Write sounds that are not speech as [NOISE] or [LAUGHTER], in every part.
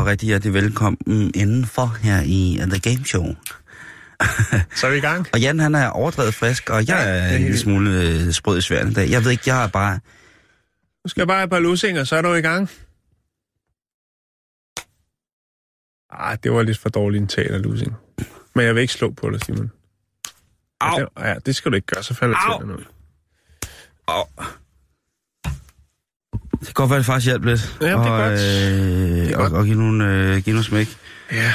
Og rigtig hjertelig velkommen indenfor her i The Game Show. [LAUGHS] Så er vi i gang. Og Jan han er overdrevet frisk, og jeg er en lille smule øh, sprød i sværen i dag. Jeg ved ikke, jeg er bare... Nu skal jeg bare have et par lussinger, så er du i gang. Ah, det var lidt for dårlig en taler, lussing. Men jeg vil ikke slå på dig, Simon. Au! Ja, det, skal du ikke gøre, så falder tænderne ud. Au. Det kan godt være, det faktisk hjælper lidt. Ja, det er og, godt. Øh, Det er og, godt. og give nogle, øh, give nogle smæk. Ja.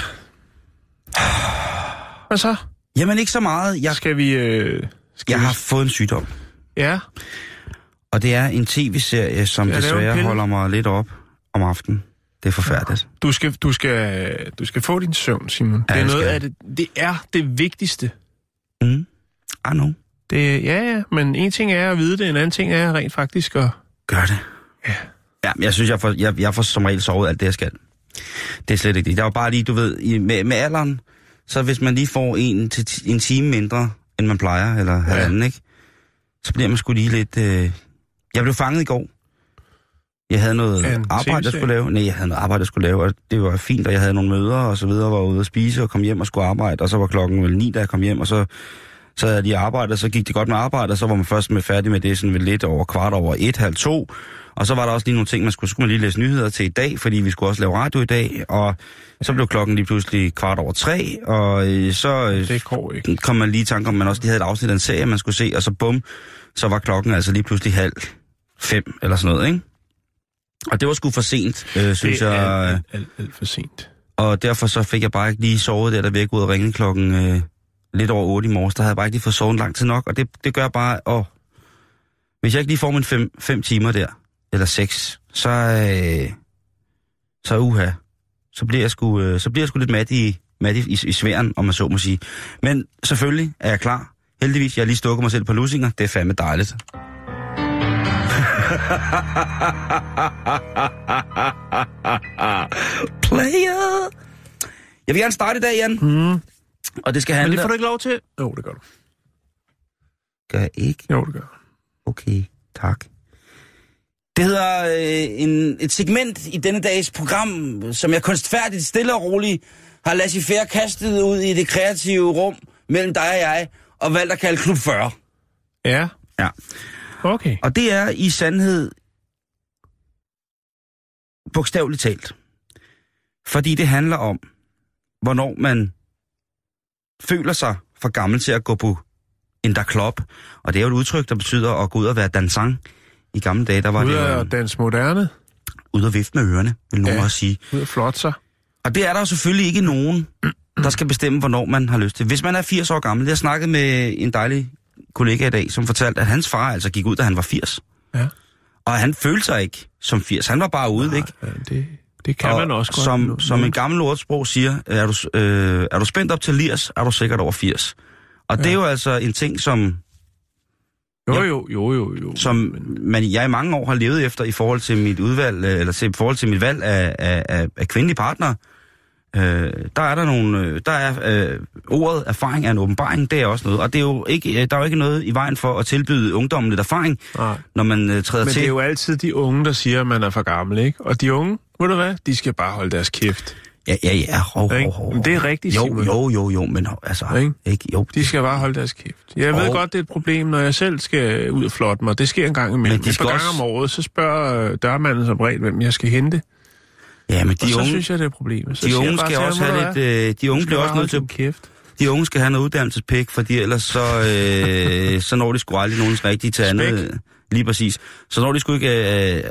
Hvad så? Jamen ikke så meget. Jeg, Skal vi... Øh, skal jeg vi... har fået en sygdom. Ja, Og det er en tv-serie, som desværre holder mig lidt op om aftenen. Det er forfærdeligt. du skal, du skal, du skal få din søvn, Simon. Ja, det er noget af det... Det er det vigtigste. Mm. I know. Det, ja, ja, men en ting er at vide det, en anden ting er rent faktisk at... Gør det. Ja. Ja, men jeg synes, jeg får, jeg, jeg får som regel sovet alt det, jeg skal. Det er slet ikke det. Det er jo bare lige, du ved, med, med alderen, så hvis man lige får en, til, ti- en time mindre, end man plejer, eller ja. halvanden, ikke? Så bliver man sgu lige lidt... Øh... Jeg blev fanget i går. Jeg havde noget en arbejde, jeg skulle lave. Nej, jeg havde noget arbejde, jeg skulle lave, og det var fint, og jeg havde nogle møder og så videre, og var ude at spise og kom hjem og skulle arbejde, og så var klokken vel ni, da jeg kom hjem, og så så havde jeg lige arbejdet, så gik det godt med arbejde, og så var man først med færdig med det sådan ved lidt over kvart over et, halv to. Og så var der også lige nogle ting, man skulle, skulle man lige læse nyheder til i dag, fordi vi skulle også lave radio i dag, og så blev klokken lige pludselig kvart over tre, og øh, så øh, Det går ikke. kom man lige i tanke om, man også lige havde et afsnit af en serie, man skulle se, og så bum, så var klokken altså lige pludselig halv fem, eller sådan noget, ikke? Og det var sgu for sent, øh, synes det er jeg. alt, alt, alt for sent. Og derfor så fik jeg bare ikke lige sovet der, der væk ud og ringe klokken øh, lidt over 8 i morges. Der havde jeg bare ikke lige fået sovet lang tid nok, og det, det gør bare, åh, hvis jeg ikke lige får mine fem, fem timer der, eller seks, så, øh, så uha, så bliver jeg sgu, øh, så bliver jeg sgu lidt mat i, mat i, i, i sværen, om man så må sige. Men selvfølgelig er jeg klar. Heldigvis, jeg har lige stukket mig selv på lusinger. Det er fandme dejligt. [LAUGHS] Player! Jeg vil gerne starte i dag, Jan. Mm. Og det skal Men handle... det får du ikke lov til. Jo, det gør du. Gør jeg ikke? Jo, det gør du. Okay, tak. Det hedder øh, en, et segment i denne dags program, som jeg kunstfærdigt, stille og roligt har ladet færre kastet ud i det kreative rum mellem dig og jeg, og valgt at kalde Klub 40. Ja, Ja. okay. Og det er i sandhed bogstaveligt talt. Fordi det handler om, hvornår man føler sig for gammel til at gå på en der klub. Og det er jo et udtryk, der betyder at gå ud og være dansang. I gamle dage, der var Ud det jo at danse moderne. ud og vifte med ørerne, vil nogen Ja. også sige. Ud af flot sig. Og det er der jo selvfølgelig ikke nogen, der skal bestemme, hvornår man har lyst til. Hvis man er 80 år gammel, jeg snakkede med en dejlig kollega i dag, som fortalte, at hans far altså gik ud, da han var 80. Ja. Og han følte sig ikke som 80. Han var bare ude, ikke? Ja, det, det kan man også godt. Som, som en gammel ordsprog siger, er du, øh, er du spændt op til 80, er du sikkert over 80. Og ja. det er jo altså en ting, som, Jo, jo, jo, jo, jo. som man, jeg i mange år har levet efter i forhold til mit udvalg, øh, eller til, i forhold til mit valg af, af, af, af kvindelige partnere. Øh, der er der nogle, øh, der er øh, ordet erfaring er en åbenbaring, det er også noget. Og det er jo ikke, øh, der er jo ikke noget i vejen for at tilbyde ungdommen lidt erfaring, Nej. når man øh, træder Men til. det er jo altid de unge, der siger, at man er for gammel, ikke? Og de unge, ved du hvad, de skal bare holde deres kæft. Ja, ja, ja. Hov, hov, hov, Men det er rigtigt, Jo, Simon. jo, jo, jo, men altså, Ikke? ikke, jo. De skal bare holde deres kæft. Jeg ved Og- godt, det er et problem, når jeg selv skal ud og flotte mig. Det sker en gang imellem. Men de Et par gange også- om året, så spørger øh, dørmanden som regel, hvem jeg skal hente. Ja, men Og de så unge, synes jeg, det er problemet. Så de jeg unge skal til også have "Ved lidt, øh, de unge bliver også nødt til, kæft. de unge skal have noget uddannelsespæk, fordi ellers så, øh, [LAUGHS] så når de sgu aldrig nogens rigtige til andet. Lige præcis. Så når de sgu ikke, øh,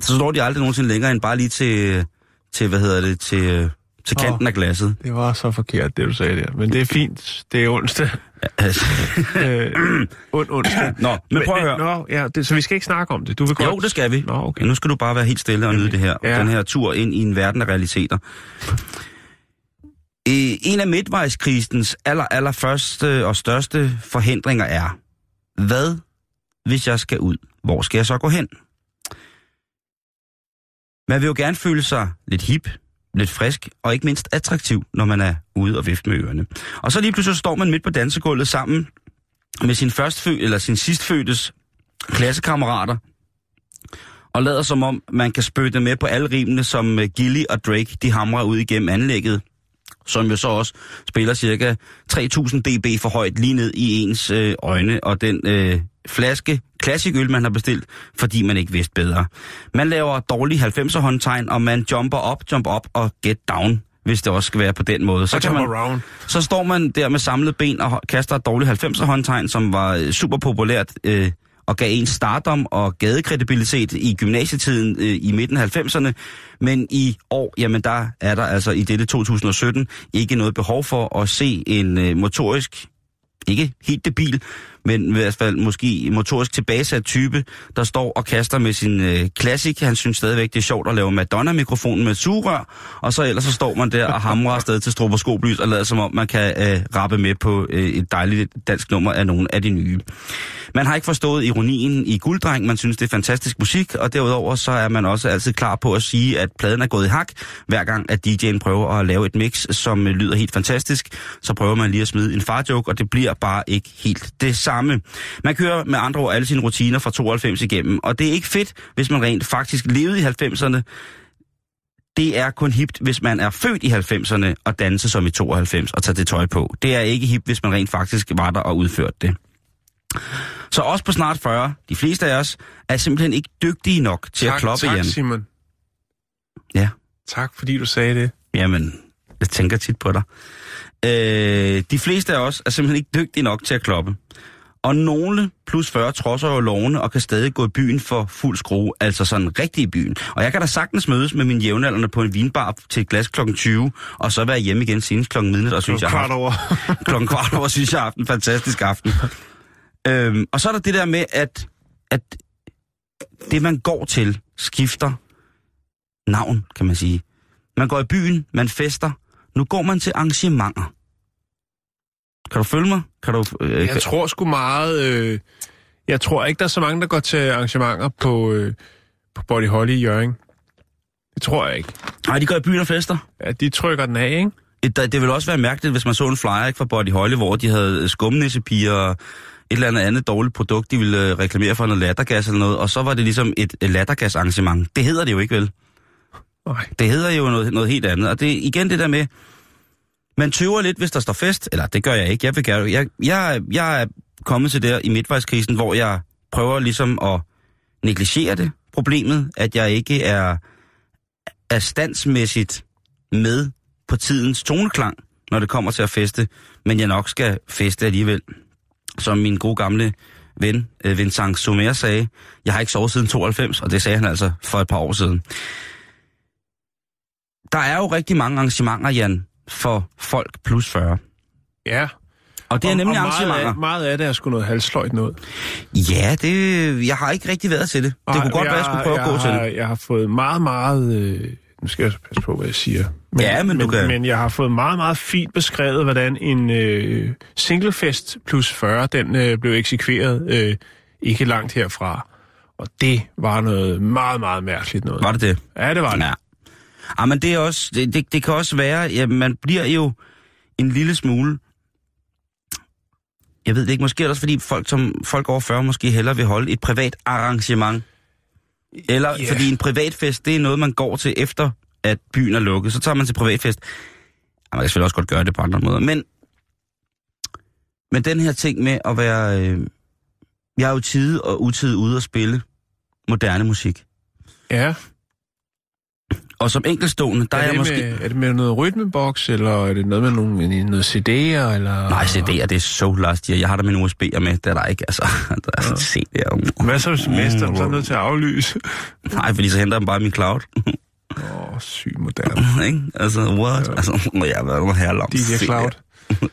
så når de aldrig nogensinde længere end bare lige til, til hvad hedder det, til, til kanten af glasset. Det var så forkert, det du sagde der. Men det er fint. Det er onsdag. Altså, [LAUGHS] øh, ond onsdag. Nå, men prøv at høre. Nå, ja, det, så vi skal ikke snakke om det. Du vil godt... Jo, det skal vi. Nå, okay. Nu skal du bare være helt stille og nyde det her. Ja. Den her tur ind i en verden af realiteter. Øh, En af midtvejskrisens aller, aller første og største forhindringer er, hvad hvis jeg skal ud? Hvor skal jeg så gå hen? Man vil jo gerne føle sig lidt hip, lidt frisk og ikke mindst attraktiv, når man er ude og vifte med ørerne. Og så lige pludselig står man midt på dansegulvet sammen med sin førstfø eller sin sidstfødtes klassekammerater, og lader som om, man kan spøtte med på alle rimene, som øh, Gilly og Drake, de hamrer ud igennem anlægget, som jo så også spiller cirka 3000 dB for højt lige ned i ens øh, øjne, og den øh, flaske classic øl, man har bestilt, fordi man ikke vidste bedre. Man laver dårlige 90'er håndtegn, og man jumper op, jump op og get down, hvis det også skal være på den måde. Så kan man... around. så står man der med samlede ben og kaster et dårligt 90'er håndtegn, som var super populært øh, og gav en stardom og gadekredibilitet i gymnasietiden øh, i midten af 90'erne. Men i år, jamen der er der altså i dette 2017 ikke noget behov for at se en øh, motorisk, ikke helt debil, men i hvert fald måske motorisk tilbagesat type, der står og kaster med sin øh, klassik. Han synes stadigvæk, det er sjovt at lave Madonna-mikrofonen med sugerør, og så ellers så står man der og hamrer afsted til stroboskoplys og lader som om, man kan øh, rappe med på øh, et dejligt dansk nummer af nogle af de nye. Man har ikke forstået ironien i Gulddreng, man synes, det er fantastisk musik, og derudover så er man også altid klar på at sige, at pladen er gået i hak, hver gang at DJ'en prøver at lave et mix, som øh, lyder helt fantastisk, så prøver man lige at smide en farjoke, og det bliver bare ikke helt det samme. Man kører med andre ord alle sine rutiner fra 92 igennem, og det er ikke fedt, hvis man rent faktisk levede i 90'erne. Det er kun hipt, hvis man er født i 90'erne og danser som i 92 og tager det tøj på. Det er ikke hipt, hvis man rent faktisk var der og udførte det. Så også på snart 40, de fleste af os, er simpelthen ikke dygtige nok til tak, at kloppe tak, hjem. Simon. Ja. Tak, fordi du sagde det. Jamen, jeg tænker tit på dig. Øh, de fleste af os er simpelthen ikke dygtige nok til at kloppe. Og nogle plus 40 trodser jo lovene og kan stadig gå i byen for fuld skrue, altså sådan rigtig i byen. Og jeg kan da sagtens mødes med mine jævnaldrende på en vinbar til et glas klokken 20, og så være hjemme igen senest klokken midnat, og synes jeg, har Kvart over. klokken kvart over, synes jeg har haft en fantastisk aften. øhm, og så er der det der med, at, at det man går til skifter navn, kan man sige. Man går i byen, man fester. Nu går man til arrangementer. Kan du følge mig? Kan du, øh, Jeg tror sgu meget... Øh, jeg tror ikke, der er så mange, der går til arrangementer på, øh, på Body Holly i Jørgen. Det tror jeg ikke. Nej, de går i byen og fester. Ja, de trykker den af, ikke? Det, det ville også være mærkeligt, hvis man så en flyer ikke, fra Body Holly, hvor de havde skumnissepiger og et eller andet andet dårligt produkt, de ville øh, reklamere for noget lattergas eller noget, og så var det ligesom et, lattergasarrangement. Det hedder det jo ikke, vel? Nej. Det hedder jo noget, noget helt andet. Og det er igen det der med, man tøver lidt, hvis der står fest. Eller det gør jeg ikke. Jeg, vil gerne, jeg, jeg, jeg er kommet til der i midtvejskrisen, hvor jeg prøver ligesom at negligere det. Problemet, at jeg ikke er, er standsmæssigt med på tidens toneklang, når det kommer til at feste. Men jeg nok skal feste alligevel. Som min gode gamle ven, øh, Vincent Sommer sagde, jeg har ikke sovet siden 92, og det sagde han altså for et par år siden. Der er jo rigtig mange arrangementer, Jan, for folk plus 40. Ja. Og det er Og- nemlig og meget arrangementer. af, meget af det er sgu noget halsløjt noget. Ja, det, jeg har ikke rigtig været til det. Det Ej, kunne godt være, jeg skulle prøve jeg at gå til har, det. Jeg har fået meget, meget... Øh, nu skal jeg passe på, hvad jeg siger. Men, Ja, men du kan- Men jeg har fået meget, meget fint beskrevet, hvordan en øh, singlefest plus 40, den øh, blev eksekveret øh, ikke langt herfra. Og det var noget meget, meget mærkeligt noget. Var det det? Ja, det var det. Ja. Ah, men det, er også, det, det, det kan også være, at man bliver jo en lille smule... Jeg ved det ikke, måske er det også fordi folk, som, folk over 40 måske hellere vil holde et privat arrangement. Eller Ja. yeah. fordi en privatfest, det er noget, man går til efter, at byen er lukket. Så tager man til privatfest. Ja, man kan selvfølgelig også godt gøre det på andre måder. Men, men den her ting med at være... Øh, jeg er jo tid og utid ude at spille moderne musik. Ja. Og som enkeltstående, der er, er, jeg måske... med, er det med noget rytmeboks, eller er det noget med nogle, noget CD'er, eller... Nej, CD'er, det er så last year. Jeg har der mine USB'er med, det er der ikke, altså. [LAUGHS] Der er sådan CD'er. Hvad så hvis mester, Mm, så er nødt til at aflyse? Nej, fordi så henter dem bare min cloud. Åh, oh, syg moderne. [LAUGHS] ikke? Altså, what? Ja. Altså, må jeg være noget herre DJ Cloud. [LAUGHS]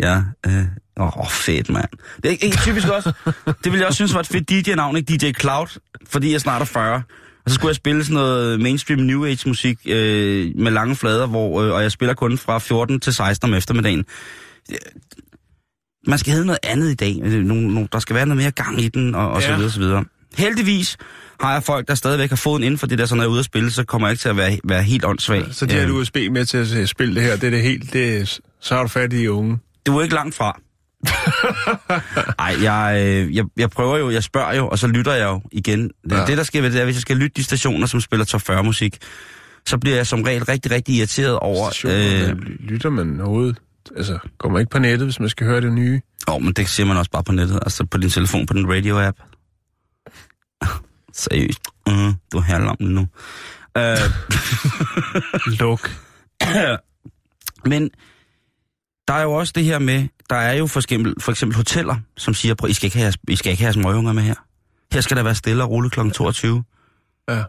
Ja, øh, Åh, oh, fedt, mand. Det er ikke typisk også. Det ville jeg også synes var et fedt DJ-navn, ikke DJ Cloud, fordi jeg snart er 40. Og så skulle jeg spille sådan noget mainstream New Age musik øh, med lange flader, hvor, øh, og jeg spiller kun fra 14 til 16 om eftermiddagen. Man skal have noget andet i dag. Nogle, der skal være noget mere gang i den, og, og ja. så videre, så videre. Heldigvis har jeg folk, der stadigvæk har fået inden for det der, så når jeg er ude at spille, så kommer jeg ikke til at være, være helt åndssvag. Så de har du USB med til at spille det her, det er det helt, det, så har du fat i unge. Du er ikke langt fra. [LAUGHS] Nej, jeg, øh, jeg, jeg prøver jo, jeg spørger jo, og så lytter jeg jo igen. Det, ja. det der sker ved det er, hvis jeg skal lytte de stationer, som spiller top 40 musik, så bliver jeg som regel rigtig, rigtig irriteret over... Stationer, øh, lytter man overhovedet? Altså, kommer ikke på nettet, hvis man skal høre det nye? Åh, oh, men det ser man også bare på nettet, altså på din telefon, på [LAUGHS] den radio-app. Seriøst. Uh, du handler om det nu. Uh, Luk. [COUGHS] men der er jo også det her med, der er jo for eksempel, for eksempel hoteller, som siger, I skal ikke have, I skal ikke have småunger med her. Her skal der være stille og roligt kl. 22. Ja.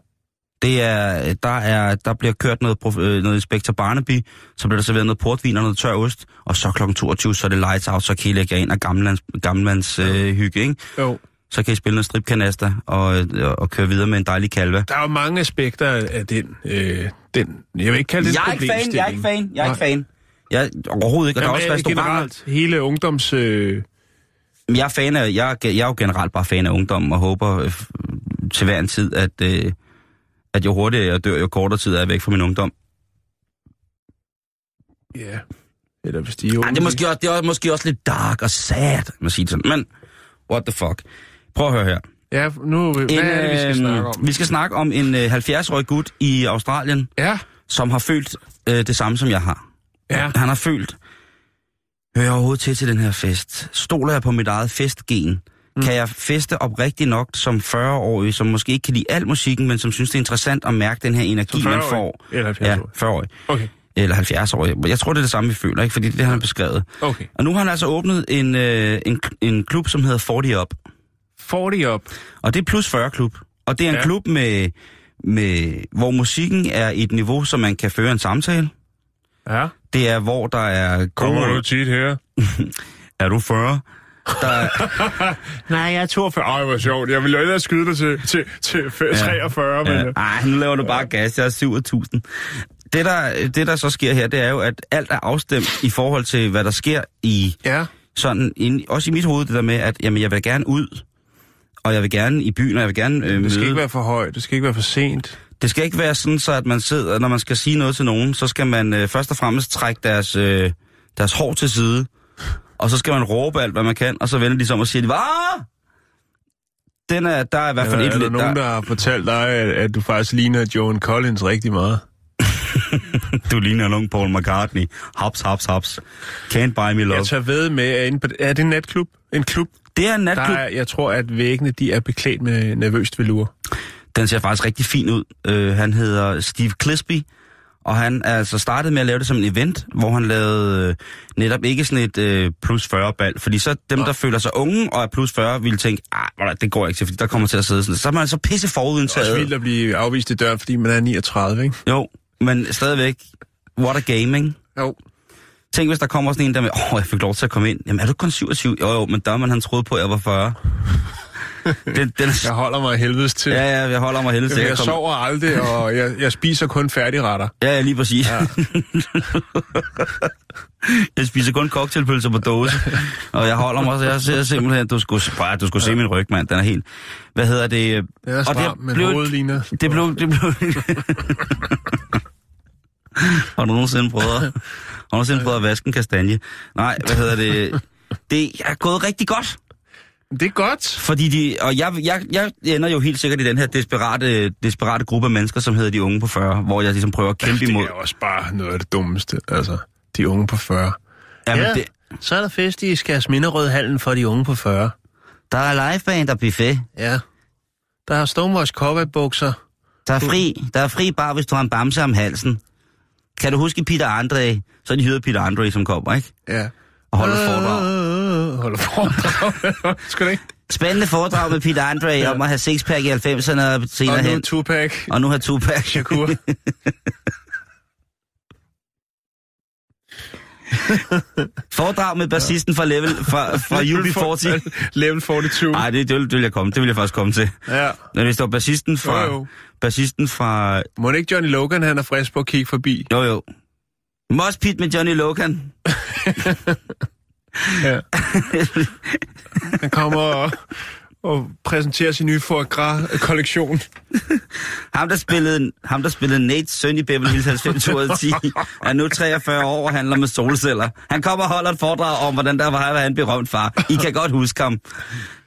Det er, der, er, der bliver kørt noget, øh, noget Inspector Barnaby, så bliver der serveret noget portvin og noget tør ost, og så kl. 22, så er det lights out, så kan I lægge ind af gammelmands, gammelmands øh, hygge, ikke? Jo. Så kan I spille noget stripkanaster og, og, og køre videre med en dejlig kalve. Der er jo mange aspekter af den, øh, den jeg vil ikke kalde det jeg er ikke fan, jeg er ikke fan, jeg er ikke fan. Jeg, overhovedet ikke, og der er også generelt hele ungdoms... Øh... Jeg er, fan af, jeg, jeg er jo generelt bare fan af ungdommen, og håber øh, til hver en tid, at, øh, at jo hurtigere jeg dør, jo kortere tid er jeg væk fra min ungdom. Ja, eller hvis de er unge. Ej, det, er måske også, det er måske også lidt dark og sad, man siger sådan. Men, what the fuck. Prøv at høre her. Ja, nu, hvad en, er det, vi skal snakke om? Vi skal snakke om en øh, 70-årig gut i Australien, ja. som har følt øh, det samme, som jeg har. Ja. Han har følt, hører jeg overhovedet til til den her fest? Stoler jeg på mit eget festgen? Mm. Kan jeg feste oprigtigt nok som 40-årig, som måske ikke kan lide al musikken, men som synes, det er interessant at mærke den her energi, man får? Eller 70 Ja, 40-årig. Okay. Eller 70-årig. Jeg tror, det er det samme, vi føler, ikke? Fordi det er det, han har beskrevet. Okay. Og nu har han altså åbnet en, øh, en, en klub, som hedder 40 Up. 40 Up. Og det er plus 40 klub. Og det er en ja. klub, med, med, hvor musikken er i et niveau, så man kan føre en samtale. Ja. Det er, hvor der er... Kommer du tit her? [LAUGHS] er du 40? Der er... [LAUGHS] Nej, jeg er 42. Ej, hvor sjovt. Jeg ville jo ellers skyde dig til, til, til 43, ja. men... Ja. Ej, nu laver du bare gas. Jeg er 7.000. Det der, det, der så sker her, det er jo, at alt er afstemt i forhold til, hvad der sker i... Ja. Sådan, ind, også i mit hoved, det der med, at jamen, jeg vil gerne ud, og jeg vil gerne i byen, og jeg vil gerne øh, Det skal møde. ikke være for højt, det skal ikke være for sent. Det skal ikke være sådan, så at man sidder, når man skal sige noget til nogen, så skal man øh, først og fremmest trække deres, øh, deres hår til side, og så skal man råbe alt, hvad man kan, og så vender de som og siger, hvad? Den er, der er i hvert fald ja, et er lidt... der nogen, der... der har fortalt dig, at, at du faktisk ligner Joan Collins rigtig meget? [LAUGHS] du ligner en ung Paul McCartney. Hops, hops, hops. Can't buy me love. Jeg tager ved med, at er det en natklub? En klub? Det er en natklub. Der er, jeg tror, at væggene de er beklædt med nervøst velur. Den ser faktisk rigtig fin ud. Uh, han hedder Steve Clisby, og han er altså startet med at lave det som en event, hvor han lavede uh, netop ikke sådan et uh, plus 40-bal. Fordi så dem, Nå. der føler sig unge og er plus 40, ville tænke, ah, det går ikke til, fordi der kommer til at sidde sådan. Så er man altså pisse forudindtaget. Det er også vildt at blive afvist i døren, fordi man er 39, ikke? Jo, men stadigvæk, what a gaming. Jo. Tænk, hvis der kommer sådan en der med, åh, oh, jeg fik lov til at komme ind. Jamen, er du kun 27? Jo, jo, men der man han troede på, at jeg var 40. [LAUGHS] den, den... Jeg holder mig helvedes til. Ja, ja, jeg holder mig helvedes til. Jeg, jeg kom... sover aldrig, og [LAUGHS] jeg, jeg spiser kun færdigretter. Ja, ja, lige præcis. Ja. [LAUGHS] jeg spiser kun cocktailpølser på dåse, og jeg holder mig, så jeg ser simpelthen, du skulle, bare, du skulle ja. se min ryg, mand, den er helt, hvad hedder det? Det er stram, men blev, hovedet ligner. Det blev, det blev, har du nogensinde prøvet, har du nogensinde prøvet at vaske en kastanje? Nej, hvad hedder det? Det er gået rigtig godt. Det er godt. Fordi de, og jeg, jeg, jeg ender jo helt sikkert i den her desperate, desperate gruppe af mennesker, som hedder de unge på 40, hvor jeg ligesom prøver at kæmpe imod. Det er også bare noget af det dummeste, altså. De unge på 40. Jamen, ja, det... så er der fest i Skærsminderødhallen for de unge på 40. Der er liveband og buffet. Ja. Der er Stonewash bukser. Der er fri, der er fri bare, hvis du har en bamse om halsen. Kan du huske Peter Andre? Så er de hyret Peter Andre, som kommer, ikke? Ja. Og holder foredrag. Holder foredrag. [LAUGHS] Skal det ikke? Spændende foredrag med Peter Andre ja. om at have sixpack i 90'erne og senere hen. Og nu Tupac. Og nu har Tupac. Shakur. [LAUGHS] Foredrag med bassisten fra level fra, fra UB40. Level 42. Nej, [LAUGHS] det, det, vil, det vil jeg komme. Det vil jeg faktisk komme til. Ja. Men hvis det var bassisten fra... Jo, jo. Bassisten fra... Må det ikke Johnny Logan, han er frisk på at kigge forbi? Jo, jo. Moss Pit med Johnny Logan. Ja. Han kommer og, og præsenterer sin nye foie gras-kollektion. [LAUGHS] Ham, der spillede, ham, der spillede Nates søn i Beverly Hills 90210, [LAUGHS] er nu 43 år og handler med solceller. Han kommer og holder et foredrag om, hvordan der var at være en berømt far. I kan godt huske ham.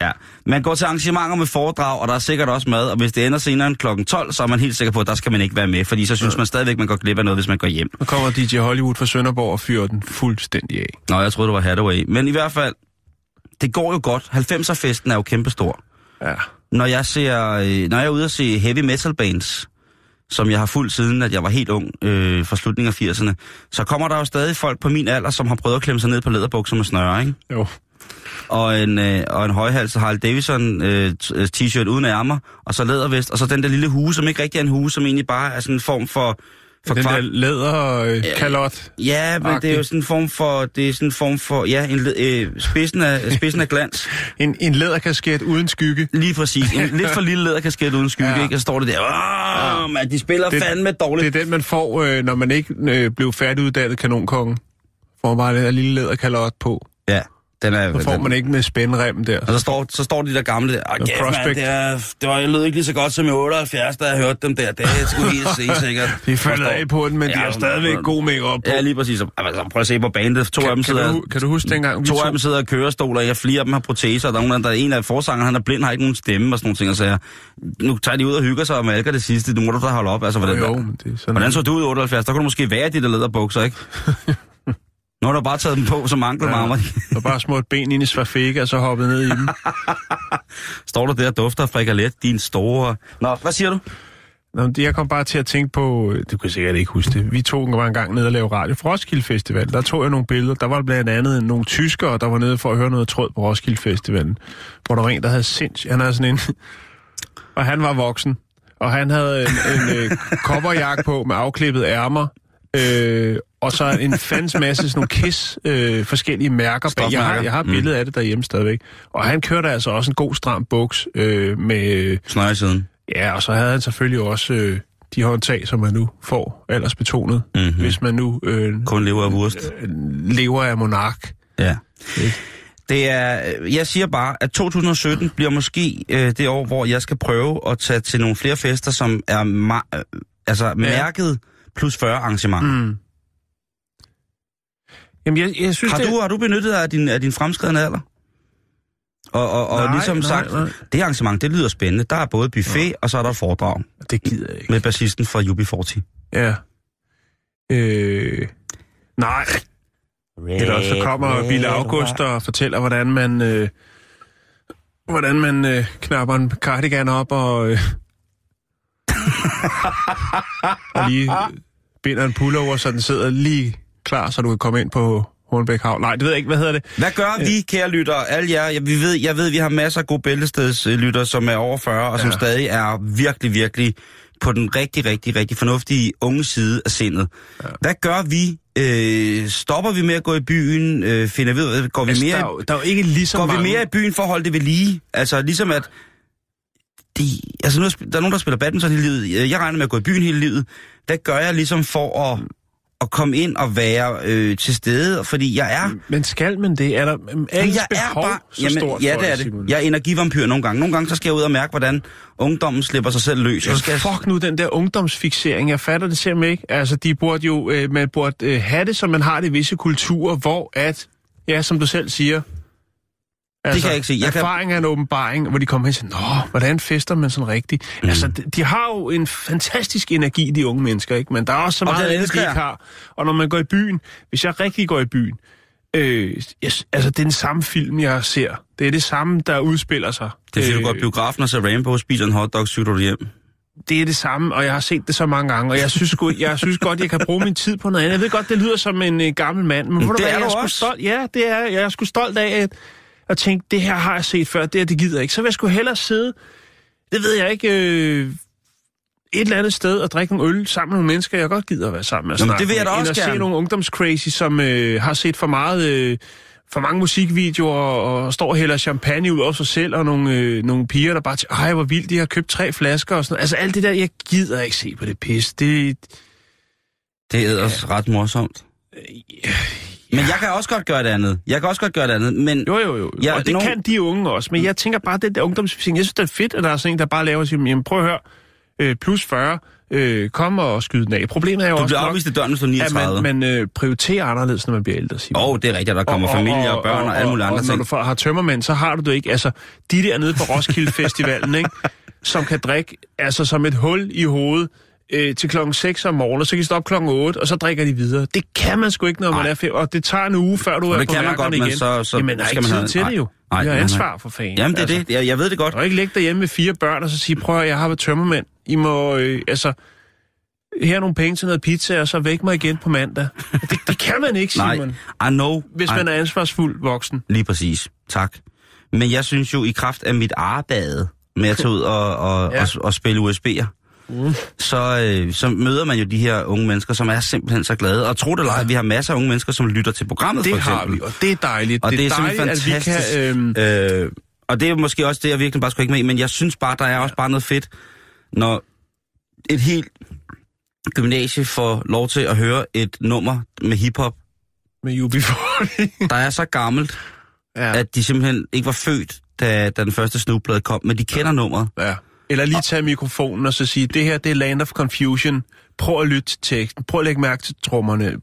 Ja. Man går til arrangementer med foredrag, og der er sikkert også mad, og hvis det ender senere end kl. 12, så er man helt sikker på, at der skal man ikke være med, fordi så synes man stadigvæk, man går glip af noget, hvis man går hjem. Nu kommer DJ Hollywood fra Sønderborg og fyrer den fuldstændig af. Nå, jeg troede, det var Hathaway. Men i hvert fald, det går jo godt. 90'er-festen er jo kæmpestor. Ja. Når jeg ser, øh, når jeg er ude og se heavy metal bands, som jeg har fulgt siden, at jeg var helt ung, øh, fra slutningen af 80'erne, så kommer der jo stadig folk på min alder, som har prøvet at klemme sig ned på læderbukser med snøre, ikke? Jo. Og en, øh, og en højhals Harley Davidson øh, øh, t-shirt uden ærmer, og så lædervest, og så den der lille hue, som ikke rigtig er en hue, som egentlig bare er sådan en form for... for Den der læder øh, kalot. Ja, men det er jo sådan en form for, det er sådan en form for, ja, en, øh, spidsen, af, spidsen af glans. [LAUGHS] En, en læderkasket uden skygge. Lige præcis. En lidt for lille læderkasket uden skygge, Ja. ja. ikke? Og så står det der, åh, man, de spiller det, fandme dårligt. Det er den, man får, øh, når man ikke øh, blev færdiguddannet kanonkongen. Får man bare den der lille læderkalot på. Ja, den er... Så får den, man ikke med spænderem der. Og så står, så står de der gamle der, "Åh, The kæft, mand, Prospect." det, er, det var, jeg lød ikke lige så godt som i 78, da jeg hørte dem der. Det er sgu helt [LAUGHS] sikkert. De falder af på den, men de Ja, har stadigvæk god make-up på. Ja, lige præcis. Altså, prøv at se på bandet. To af dem Kan, kan, sidder... du, kan du huske dengang, vi To af dem sidder i kørestoler, og flere af dem har proteser, der er, nogen, der er en af forsangerne, han er blind, har ikke nogen stemme og sådan nogle ting, og så nu tager de ud og hygger sig og malker det sidste, nu må du da holde op, altså, hvordan, Jo, jo, det er sådan... hvordan så du ud i 78? Der kunne du måske være i de der læderbukser, ikke? [LAUGHS] nu har du bare taget dem på som ankelmarmer. Og bare smurt ben ind i svafega, og så hoppet ned i dem. [LAUGHS] Står du der og dufter af frikalet, din store... Nå, hvad siger du? Nå, jeg kom bare til at tænke på, du kan sikkert ikke huske det, vi tog en gang ned og lavede radio for Roskilde Festival. Der tog jeg nogle billeder. Der var blandt andet nogle tyskere, der var nede for at høre noget tråd på Roskilde Festivalen. Hvor der var en, der havde sinds... Han havde sådan en... [LAUGHS] og han var voksen. Og han havde en, en øh, [LAUGHS] kopperjakke på med afklippet ærmer. Øh, og så en fandens masse sådan nogle kiss, øh, forskellige mærker. bag. Jeg har, jeg har et billede mm. af det derhjemme stadigvæk. Og han kørte altså også en god stram buks øh, med... Øh, Snøje siden. Ja, og så havde han selvfølgelig også øh, de håndtag, som man nu får aldersbetonet, Mhm. mm-hmm. hvis man nu øh, Kun lever af wurst. øh, lever af monark. Ja. Det er, jeg siger bare, at 2017 bliver måske øh, det år, hvor jeg skal prøve at tage til nogle flere fester, som er ma- øh, altså mærket plus 40 arrangement. Mm. Jamen, jeg, jeg synes, Har, det... du, har du benyttet dig af din, af din fremskridende alder? Og, og, og Nej, ligesom nej, sagt, nej. det arrangement, det lyder spændende. Der er både buffet, og så er der et foredrag Det gider jeg ikke. med bassisten fra UB40. Ja. Øh... Nej. Eller så kommer Bille August og fortæller, hvordan man... Øh, hvordan man øh, knapper en cardigan op og... Øh, [LAUGHS] og lige binder en pullover, så den sidder lige klar, så du kan komme ind på Hornbæk Havn. Nej, det ved jeg ikke. Hvad hedder det? Hvad gør vi, kære lyttere? Alle jer, jeg, vi ved, jeg ved, vi har masser af gode bæltestedslyttere, som er over 40, og som Ja. stadig er virkelig, virkelig på den rigtig, rigtig, rigtig fornuftige unge side af sindet. Ja. Hvad gør vi? Øh, stopper vi med at gå i byen? Øh, finder vi, går vi Altså, mere, der, er jo- der er jo ikke lige så går mange... vi mere i byen for at holde det ved lige? Altså ligesom at... De, altså nu, er der er nogen, der spiller badminton hele livet. Jeg regner med at gå i byen hele livet. Hvad gør jeg ligesom for at, at komme ind og være øh, til stede? Fordi jeg er... Men skal man det? Er der er Jamen, jeg er bare... så stort ja, det er Simon? det. Jeg er energivampyr nogle gange. Nogle gange så skal jeg ud og mærke, hvordan ungdommen slipper sig selv løs. Og så skal jeg... Fuck nu den der ungdomsfixering. Jeg fatter det simpelthen ikke. Altså, de burde jo, øh, man burde øh, have det, som man har det i visse kulturer, hvor at, ja, som du selv siger, altså, kan jeg ikke se. Jeg kan- erfaring er en åbenbaring, hvor de kommer hen og siger, Nå, hvordan fester man sådan rigtigt? Mm. Altså, de, de har jo en fantastisk energi, de unge mennesker, ikke? Men der er også så Og meget, andet, de ikke jeg. har. Og når man går i byen, hvis jeg rigtig går i byen, øh, jeg, altså, det er den samme film, jeg ser. Det er det samme, der udspiller sig. Det er, fordi du Øh, går i biografen og ser Rainbow, spiser en hotdog, cykler du hjem. det er det samme, og jeg har set det så mange gange, og jeg synes, sgu, jeg synes godt, jeg kan bruge min tid på noget andet. Jeg ved godt, det lyder som en uh, gammel mand, men, du det hvad, er jeg sgu også. stolt. Ja, det er jeg er sgu stolt af at, at tænke, det her har jeg set før, det her, det gider jeg ikke. Så vil jeg sgu hellere sidde, det ved jeg ikke, øh, et eller andet sted og drikke nogle øl sammen med nogle mennesker, jeg godt gider at være sammen med. og snakke det vil jeg da også at se gerne. nogle ungdomscrazy, som øh, har set for meget... Øh, for mange musikvideoer, og står og hælder champagne ud over sig selv, og nogle, øh, nogle piger, der bare til, ej, hvor vildt, de har købt tre flasker og sådan noget. Altså alt det der, jeg gider ikke se på det pis. Det, Det er også ret morsomt. Men jeg kan også godt gøre det andet. Jeg kan også godt gøre det andet, men... Jo, jo, jo. Og det nogen- kan de unge også. Men jeg tænker bare, den der ungdomsfising, jeg synes, det er fedt, at der er sådan en, der bare laver og siger, jamen prøv at høre, øh, plus 40, øh, kom og skyd den af. Problemet er jo Du også bliver afvist i døren, hvis du er at 39. man, man øh, prioriterer anderledes, når man bliver ældre. Simon. Åh, oh, det er rigtigt, der kommer familie og børn og alle mulige andre og, og, når ting. du får- har tømmermænd, så har du det ikke. Altså, de der nede på Roskilde Festivalen, ikke? som kan drikke altså, som et hul i hovedet øh, til klokken 6 om morgenen, og så kan de stoppe klokken 8, og så drikker de videre. Det kan man sgu ikke, når man Nej. er fem, og det tager en uge, før du Og er på værkerne godt, men igen. så- så Jamen, der er ikke man tid have- til nej. det jo. Nej, Vi har nej, nej. ansvar for fanden. Jamen, det er altså. det. Jeg, jeg ved det godt. Og ikke ligge derhjemme med fire børn, og så sige, prøv at jeg har været tømmermænd. I må, øh, altså, her er nogle penge til noget pizza, og så væk mig igen på mandag. [LAUGHS] Det, det kan man ikke, Nej, Simon. I know. Hvis I, man er ansvarsfuld voksen. Lige præcis. Tak. Men jeg synes jo, i kraft af mit arbejde med at tage [LAUGHS] ud og, og, Ja. ja. og, og spille USB'er, mm. så, øh, så møder man jo de her unge mennesker, som er simpelthen så glade. Og tro det eller ej, vi har masser af unge mennesker, som lytter til programmet, Det for har eksempel. vi, og det er dejligt. Og det, det er dejligt, simpelthen at vi fantastisk. kan... Øhm, Øh, og det er måske også det, jeg virkelig bare skulle ikke med men jeg synes bare, der er også bare noget fedt, når et helt gymnasie får lov til at høre et nummer med hiphop, med UB40. [LAUGHS] der er så gammelt, ja. at de simpelthen ikke var født, da, da den første Snoop-blad kom, men de kender nummeret. ja. Eller lige tage mikrofonen og så sige, det her det er Land of Confusion. Prøv at lytte til teksten. Prøv at lægge mærke til trommerne.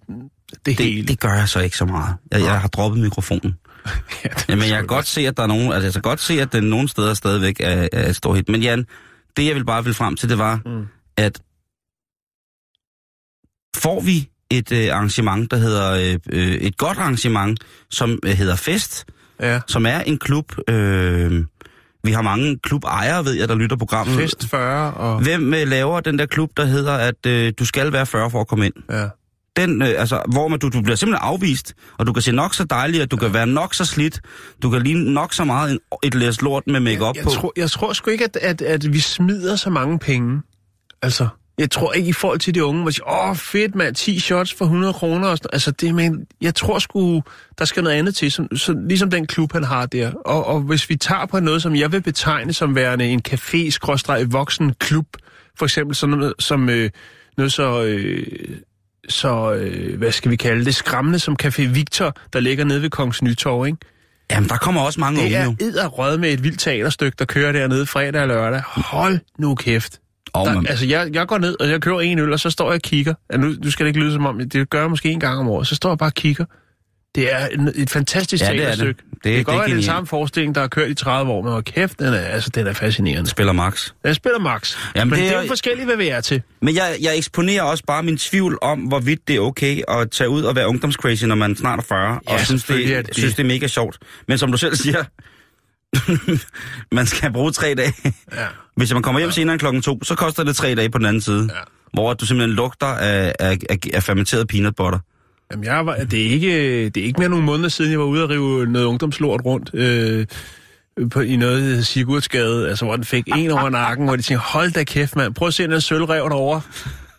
Det hele. Det, det gør jeg så ikke så meget. Jeg, jeg har droppet mikrofonen. [LAUGHS] ja, Jamen, jeg kan godt se, at der er nogen, altså, jeg kan godt se, at den nogle steder stadigvæk er, er et stort hit. Men Jan, det jeg vil bare vil frem til, det var, Mm. mm. at får vi et øh, arrangement, der hedder øh, øh, et godt arrangement, som øh, hedder Fest, Ja. som er en klub. Øh, vi har mange klubejere, ved jeg, der lytter programmet. Fest 40 og... Hvem øh, laver den der klub, der hedder, at øh, du skal være 40 for at komme ind? Ja. den, øh, altså, hvor man, du, du bliver simpelthen afvist, og du kan se nok så dejlig, og du kan være nok så slidt, du kan ligne nok så meget en, et læs lort med makeup Jeg på. tror, jeg tror sgu ikke, at, at, at vi smider så mange penge. Altså, jeg tror ikke i forhold til de unge, hvor de siger, åh fedt mand, 10 shots for 100 kroner. Og sådan. Altså, det, men jeg tror sgu, der skal noget andet til, som, så, ligesom den klub, han har der. Og, og hvis vi tager på noget, som jeg vil betegne som værende en café-voksen klub, for eksempel sådan noget som øh, noget så... Øh, så, øh, hvad skal vi kalde det, skræmmende som Café Victor, der ligger nede ved Kongens Nytorv, ikke? Jamen, der kommer også mange Det unge er jo. edderrød med et vildt teaterstykke, der kører dernede fredag og lørdag. Hold nu kæft. Og Der, man, altså, jeg, jeg går ned, og jeg køber en øl, og så står jeg og kigger. Ja, nu, nu skal det ikke lyde som om, det gør jeg måske en gang om året. Så står jeg bare og kigger. Det er en, et fantastisk Ja, det er det. teaterstykke. Det- det kan det er godt det er den samme forestilling, der har kørt i 30 år, men kæft, den er, altså, den er fascinerende. spiller Max. Den spiller max. Jamen, men det det er jo forskelligt, hvad vi er til. Men jeg, jeg eksponerer også bare min tvivl om, hvorvidt det er okay at tage ud og være ungdomscrazy, når man snart er 40, Ja, og synes det, det det. synes, det er mega sjovt. Men som du selv siger, man skal bruge tre dage. Ja. Hvis man kommer hjem senere end klokken to, så koster det tre dage på den anden side. Ja. Hvor du simpelthen lugter af, af, af, af fermenteret peanut butter. Jamen, jeg var, det, er ikke, det er ikke mere nogle måneder siden, jeg var ude og rive noget ungdomslort rundt øh, på, i noget, der Sigurdsgade, altså, hvor den fik en over nakken, hvor de tænkte, hold da kæft, mand, prøv at se den sølvrev derovre.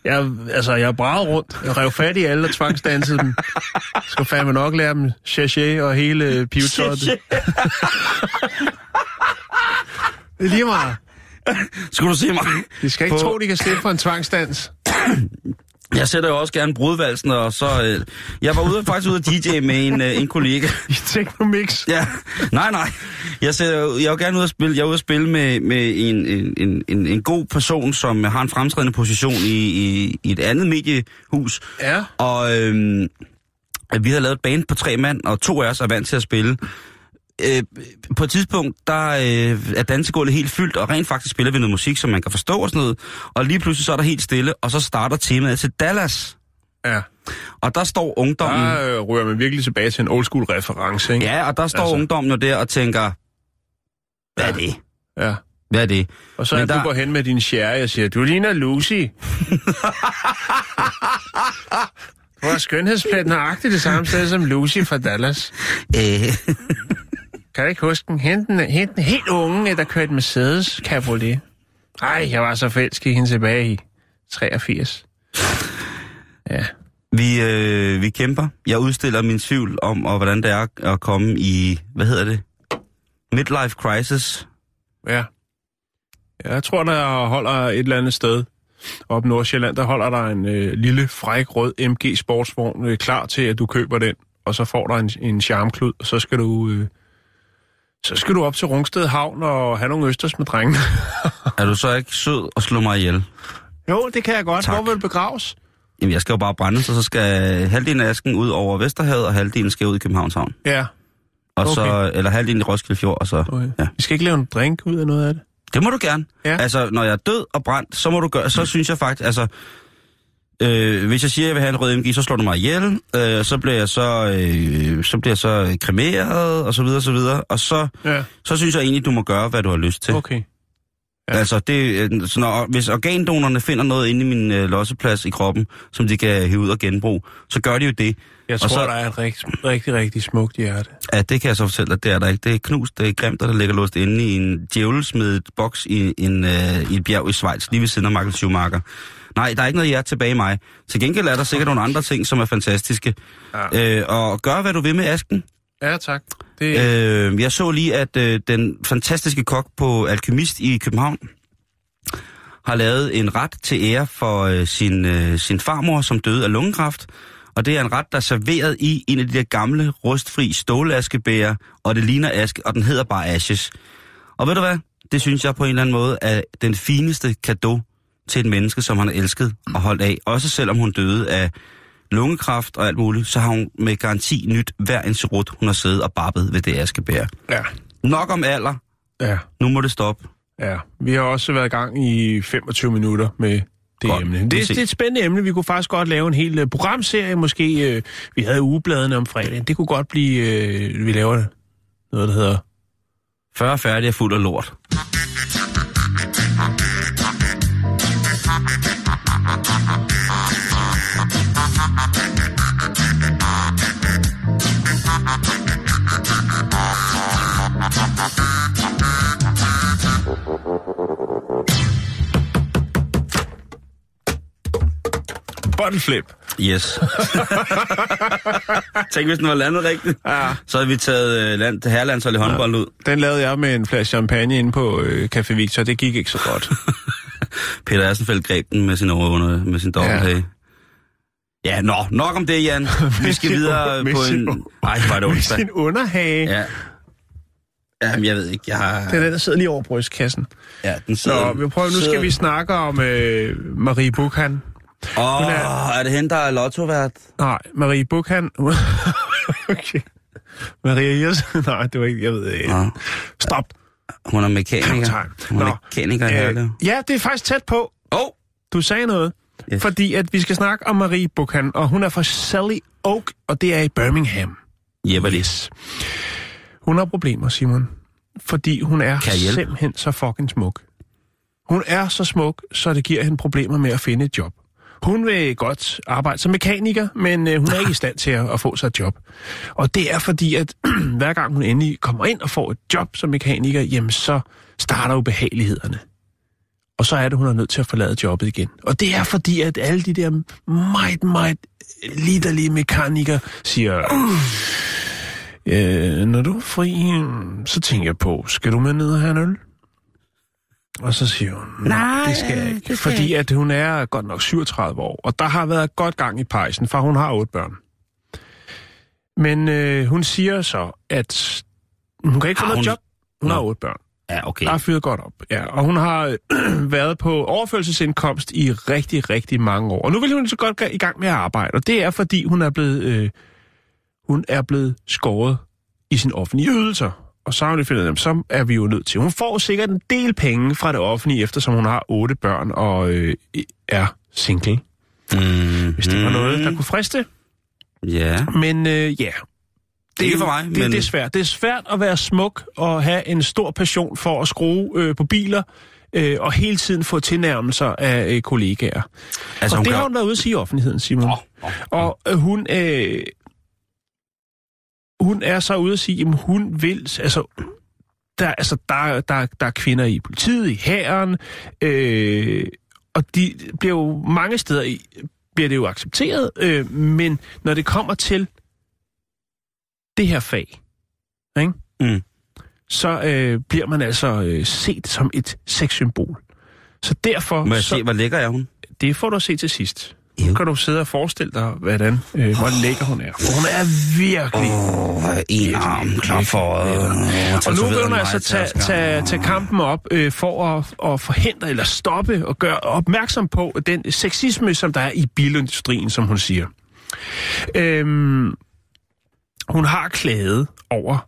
Jeg, altså, jeg bragede rundt. Jeg rev fat i alle og tvangsdansede dem. [LAUGHS] Skal fandme nok lære dem sachet og hele pivetøjet. [LAUGHS] Det er lige meget. Skulle du se mig? De skal ikke På- tro, de kan slippe for en tvangsdans. [COUGHS] Jeg sætter jo også gerne brudvalsen, og så... Øh, jeg var ude, faktisk ude at DJ med en, øh, en kollega. [LAUGHS] I Technomix. Ja, nej, nej. Jeg, sætter, jeg er jo gerne ude at spille, jeg er ude at spille med, med en, en, en, en, god person, som har en fremtrædende position i, i, i et andet mediehus. Ja. Og øhm, vi havde lavet et band på tre mand, og to af os er vant til at spille. Øh, på et tidspunkt, der øh, er dansegulvet helt fyldt, og rent faktisk spiller vi noget musik, som man kan forstå og sådan noget. Og lige pludselig så er der helt stille, og så starter temaet til Dallas. Ja. Og der står ungdommen... Der øh, rører man virkelig tilbage til en old school reference, ikke? Ja, og der står Altså. ungdommen jo der og tænker, hvad er det? ja. Hvad er det? Og så er der- du går hen med din sherry og siger, du ligner Lucy. [LAUGHS] du har skønhedsplet nøjagtigt det samme sted som Lucy fra Dallas. Øh, Kan du ikke huske den? Hente den, hente den helt unge, der kørte Mercedes Cabriolet. Ej, jeg var så forelsket i hende tilbage i 83. Ja. Vi, øh, vi kæmper. Jeg udstiller min tvivl om, og hvordan det er at komme i, hvad hedder det? Midlife crisis. Ja. Jeg tror, der holder et eller andet sted op Nordsjælland, der holder der en øh, lille fræk rød MG sportsvogn øh, klar til, at du køber den, og så får der en, en charmklud, og så skal du... Øh, så skal du op til Rungsted Havn og have nogle østers med drengene. [LAUGHS] er du så ikke sød og slå mig ihjel? Jo, det kan jeg godt. Tak. Hvor vil du begraves? Jamen, jeg skal jo bare brænde, så, så skal halvdelen af asken ud over Vesterhavet, og halvdelen skal ud i Københavns Havn. Ja. Og okay. så, eller halvdelen i Roskilde Fjord, og så... Okay. Ja. Vi skal ikke lave en drink ud af noget af det? Det må du gerne. Ja. Altså, når jeg er død og brændt, så må du gøre, så synes jeg faktisk, altså, øh, hvis jeg siger, at jeg vil have en rød MG, så slår du mig ihjel, øh, så bliver jeg så, øh, så bliver jeg så kremeret, og så videre, og så videre, og så, ja. så synes jeg egentlig, du må gøre, hvad du har lyst til. Okay. Ja. Altså, det, øh, så når, hvis organdonorerne finder noget inde i min øh, losseplads i kroppen, som de kan hive ud og genbruge, så gør de jo det. Jeg tror, og så, der er et rigtig, rigtig, rigtig smukt hjerte. Ja, det kan jeg så fortælle dig, det er der ikke. Det er knust, det er grimt, og der ligger låst inde i en djævelsmedet boks i, en, øh, i et bjerg i Schweiz, lige ved siden af Michael Schumacher. Nej, der er ikke noget hjerte tilbage i mig. Til gengæld er der sikkert nogle andre ting, som er fantastiske. Ja. Øh, og gør, hvad du vil med asken. Ja, tak. Det... Øh, jeg så lige, at øh, den fantastiske kok på Alkymist i København har lavet en ret til ære for øh, sin, øh, sin farmor, som døde af lungekræft. Og det er en ret, der er serveret i en af de der gamle, rustfri stålaskebæger, og det ligner aske, og den hedder bare Ashes. Og ved du hvad? Det synes jeg på en eller anden måde er den fineste gave til et menneske, som han elsket og holdt af. Også selvom hun døde af lungekræft og alt muligt, så har hun med garanti nyt hver en serut, hun har siddet og babbet ved det askebær. Ja. Nok om alder. Ja. Nu må det stoppe. Ja, vi har også været i gang i 25 minutter med det godt, emne. Det, det er et spændende emne. Vi kunne faktisk godt lave en hel uh, programserie, måske. Uh, vi havde ugebladene om fredagen. Det kunne godt blive, uh, vi laver noget, der hedder... 40 færdige fuld af lort. Bottle flip. Yes. [LAUGHS] Tænk, hvis den var landet rigtigt. Ja. Så havde vi taget uh, land, herrelandshold i håndbold ja. ud. Den lavede jeg med en flaske champagne inde på uh, Café Victor. Det gik ikke så godt. [LAUGHS] Peter Assenfeldt greb den med sin overunder, med sin dobbelthage. Ja. Ja, nå, nok om det, Jan. [LAUGHS] Vi skal videre på en... Ej, var det Med sin underhage. Ja. Jamen, jeg ved ikke, jeg har... Det er den, der sidder lige over brystkassen. Ja, den sidder... Nå, vi prøver, nu skal vi snakke om øh, Marie Bukhan. Åh, oh, er... er det hende, der er lottovært? Nej, Marie Bukhan... [LAUGHS] okay. Maria Jersen? Nej, det var ikke... Jeg ved ikke. Nå. Stop. Hun er mekaniker. Hun er Nå, mekaniker øh, Ja, det er faktisk tæt på. Oh. Du sagde noget. Yes. Fordi at vi skal snakke om Marie Bukhan, og hun er fra Sally Oak, og det er i Birmingham. Jebbalis. Hun har problemer, Simon. Fordi hun er simpelthen så fucking smuk. Hun er så smuk, så det giver hende problemer med at finde et job. Hun vil godt arbejde som mekaniker, men øh, hun er ikke i stand til at, at få sig et job. Og det er fordi, at [CLEARS THROAT] hver gang hun endelig kommer ind og får et job som mekaniker, jamen så starter ubehagelighederne. Og så er det, hun er nødt til at forlade jobbet igen. Og det er fordi, at alle de der meget, meget liderlige mekanikere siger, øh, når du er fri, så tænker jeg på, skal du med ned og have en øl? Og så siger hun, nej, det skal jeg ikke. skal fordi at hun er godt nok 37 år, og der har været godt gang i pejsen, for hun har otte børn. Men øh, hun siger så, at hun kan ikke få Har noget job. Hun har Nå. otte børn. Ja, okay. Der er fyret godt op. Ja, og hun har øh, [CLEARS THROAT] været på overførselsindkomst i rigtig, rigtig mange år. Og nu vil hun så godt gå i gang med at arbejde, og det er fordi hun er blevet, øh, hun er blevet skåret i sin offentlige ydelser. Og så har hun fundet dem, så er vi jo nødt til. Hun får sikkert en del penge fra det offentlige, eftersom hun har otte børn og øh, er single. Mm, Hvis det var noget, der kunne friste. Ja. Men øh, ja, Det er ikke for mig, det, men... det er svært. Det er svært at være smuk og have en stor passion for at skrue øh, på biler, øh, og hele tiden få tilnærmelser af øh, kollegaer. Altså, og hun det kan... har hun været ude at sige i offentligheden, Simon. Nå, nå, nå. Og øh, hun, øh, hun er så ude at sige, at hun vil, altså, der, altså, der, der, der er kvinder i politiet, i hæren, øh, og de bliver jo mange steder i, bliver det jo accepteret, øh, men når det kommer til det her fag, ikke? Mm. så øh, bliver man altså øh, set som et sexsymbol. Så derfor, Må jeg så, se, hvor lækker er hun? det får du at se til sidst. Nu kan du sidde og forestille dig, hvordan, øh, hvor lækker hun er. For hun er virkelig... Åh, en arm klar for... Og nu vil hun altså tage, tage, tage kampen op øh, for at, at forhindre eller stoppe og gøre opmærksom på den sexisme, som der er i bilindustrien, som hun siger. Øhm, hun har klaget over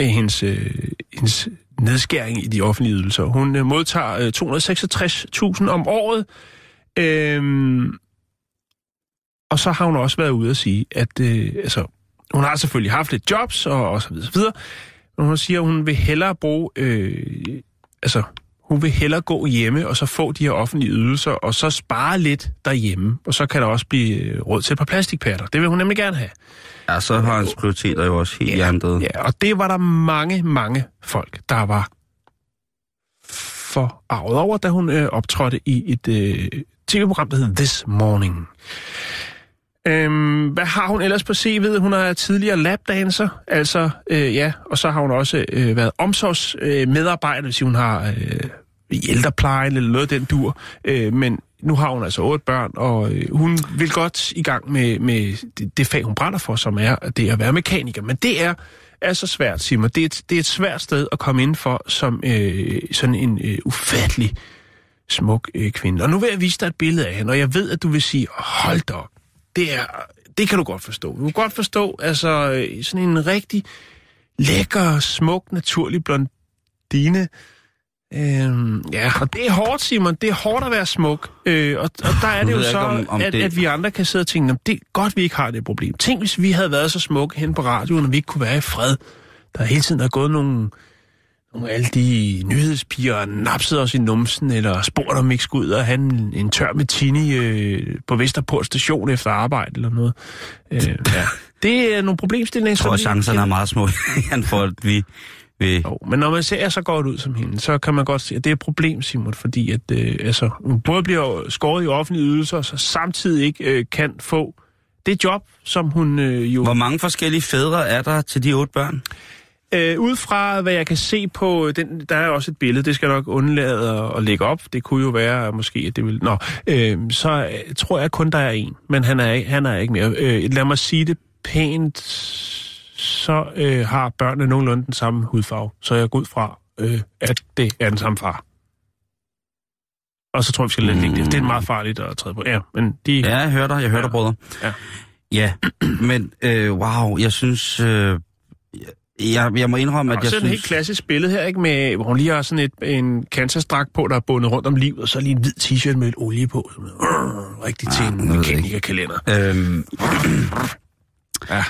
øh, hendes, øh, hendes nedskæring i de offentlige ydelser. Hun øh, modtager øh, 266.000 om året. Øhm, og så har hun også været ude at sige, at øh, altså, hun har selvfølgelig haft lidt jobs og, og så videre, så videre. Men hun siger, at hun vil hellere bruge, øh, altså, hun vil hellere gå hjemme og så få de her offentlige ydelser, og så spare lidt derhjemme. Og så kan der også blive øh, råd til et par plastikpatter. Det vil hun nemlig gerne have. Ja, så har hans prioriteter jo også helt Ja, hjernedøde. Ja, og det var der mange, mange folk, der var forarvet over, da hun øh, optrådte i et øh, tv-program, der hedder This Morning. Øhm, hvad har hun ellers på CV'et? Hun er tidligere labdanser, altså, øh, ja, og så har hun også øh, været omsorgsmedarbejder, øh, hvis hun har øh, i ældreplejen eller noget den dur. Øh, men nu har hun altså otte børn, og øh, hun vil godt i gang med, med det, det fag, hun brænder for, som er det at være mekaniker. Men det er, er så svært, Simon. Det er, et, det er et svært sted at komme ind for som øh, sådan en øh, ufattelig smuk øh, kvinde. Og nu vil jeg vise dig et billede af hende, og jeg ved, at du vil sige, hold da op, det er, det kan du godt forstå. Du kan godt forstå, altså øh, sådan en rigtig lækker, smuk, naturlig blondine. Øhm, ja, og det er hårdt, Simon. Det er hårdt at være smuk. Øh, og, og der er det jo så, om- om at, det- at vi andre kan sidde og tænke, "Nå, det er godt, vi ikke har det problem. Tænk, hvis vi havde været så smukke hen på radioen, og vi ikke kunne være i fred. Der hele tiden er gået nogle, nogle af alle de nyhedspiger og napset os i numsen, eller spurgt om vi ikke skulle ud og have en, en tør med tini øh, på Vesterport station efter arbejde eller noget. Øh, ja. Det er nogle problemstillinger, Jeg tror, vi- chancerne er meget små, [LAUGHS] for at vi vil... jo, men når man ser så godt ud som hende, så kan man godt se, at det er et problem, Simon, fordi at, øh, altså, hun både bliver skåret i offentlige ydelser, og så samtidig ikke øh, kan få det job, som hun øh, jo... Hvor mange forskellige fædre er der til de otte børn? Øh, ud fra hvad jeg kan se på, den, der er også et billede, det skal jeg nok undlade at, at lægge op. Det kunne jo være måske, at det vil... Nå, øh, så øh, tror jeg kun, der er en, men han er, ikke- han er ikke mere. Øh, lad mig sige det pænt, så øh, har børnene nogenlunde den samme hudfarve. Så jeg går ud fra, øh, at det er den samme far. Og så tror jeg, vi skal lade det ligge det. Det er meget farligt at træde på. Ja, men de... Ja, jeg hører dig, jeg hører dig, brødre. Ja. Ja, men øh, wow, jeg synes... Øh, jeg, jeg må indrømme, at jeg så er synes... et helt klassisk billede her, ikke? Med, hvor hun lige har sådan et, en kansastrak på, der er bundet rundt om livet, og så lige en hvid t-shirt med lidt olie på. Noget. Øh, rigtig til Ah, en det ikke. mekanikerkalender. Øhm, [CLEARS THROAT] Ja.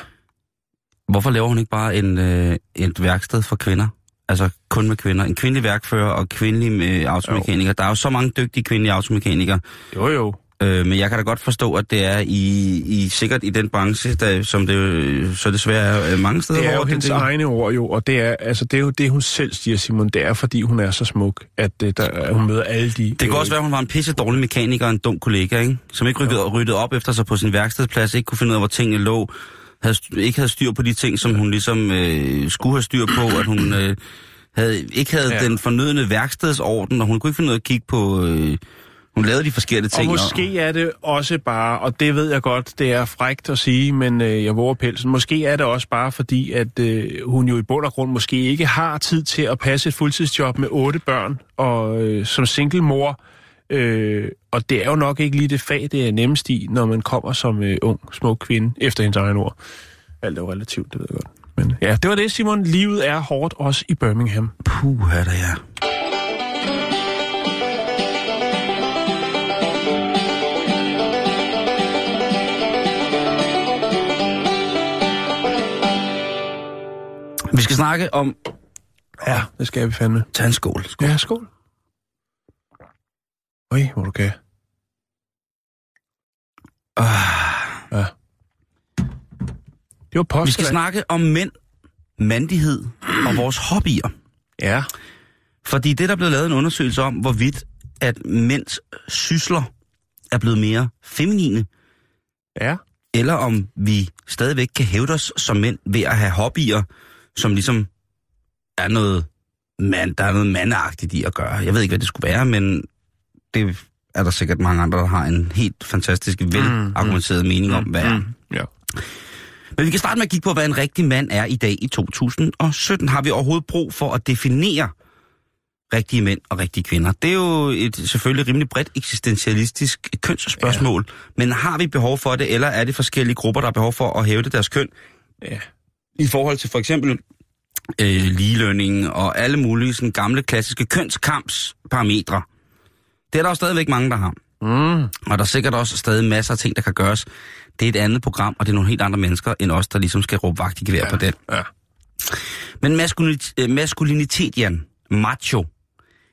hvorfor laver hun ikke bare en, øh, et værksted for kvinder? Altså kun med kvinder. En kvindelig værkfører og kvindelig øh, automekaniker. Der er jo så mange dygtige kvindelige automekanikere. Jo, jo. Øh, men jeg kan da godt forstå, at det er i, i sikkert i den branche, der, som det jo så desværre er øh, mange steder. Det er jo hvor hendes egne ord jo, og det er, altså, det er jo det, hun selv siger, Simon. Det er, fordi hun er så smuk, at, øh, der, at hun møder alle de... Det kan også være, at hun var en pisse dårlig mekaniker og en dum kollega, ikke? Som ikke rykkede, ryddede op efter sig på sin værkstedsplads, ikke kunne finde ud af, hvor tingene lå, havde, ikke havde styr på de ting, som hun ligesom øh, skulle have styr på, at hun øh, havde, ikke havde Ja. ja. den fornødne værkstedsorden, og hun kunne ikke finde ud af at kigge på... Øh, hun lavede de forskellige Og ting. måske er det også bare, og det ved jeg godt, det er frægt at sige, men øh, jeg våger pelsen. Måske er det også bare fordi, at øh, hun jo i bund og grund måske ikke har tid til at passe et fuldtidsjob med otte børn, og øh, som single mor. Øh, og det er jo nok ikke lige det fag, det er nemmest i, når man kommer som øh, ung, smuk kvinde, efter hendes egen ord. Alt er jo relativt, det ved jeg godt. Men ja, det var det, Simon. Livet er hårdt også i Birmingham. Puh, er der ja. Vi skal snakke om Ja, det skal vi fandme. tandskål. Ja, skål. Øj, hvor du kan. Ah. Ja. Det var post. Vi skal snakke om mænd, mandighed og vores hobbyer. Ja. Fordi det, der er blevet lavet en undersøgelse om, hvorvidt at mænds sysler er blevet mere feminine, Ja. eller om vi stadigvæk kan hævde os som mænd ved at have hobbyer, som ligesom er noget, mand, der er noget mandagtigt i at gøre. Jeg ved ikke, hvad det skulle være, men det er der sikkert mange andre, der har en helt fantastisk velargumenteret mening om, hvad er. Mm. Ja. Men vi kan starte med at kigge på, hvad en rigtig mand er i dag i 2017. Har vi overhovedet brug for at definere rigtige mænd og rigtige kvinder? Det er jo et selvfølgelig rimelig bredt eksistentialistisk kønsspørgsmål. Ja. Men har vi behov for det, eller er det forskellige grupper, der har behov for at hævde deres køn? Ja. I forhold til for eksempel øh, ligelønning og alle mulige sådan, gamle klassiske kønskampsparametre. Det er der jo stadigvæk mange, der har. Mm. Og der er sikkert også stadig masser af ting, der kan gøres. Det er et andet program, og det er nogle helt andre mennesker end os, der ligesom skal råbe vagt i gevær ja. på den. Ja. Men maskulinitet, øh, maskulinitet, Jan, macho,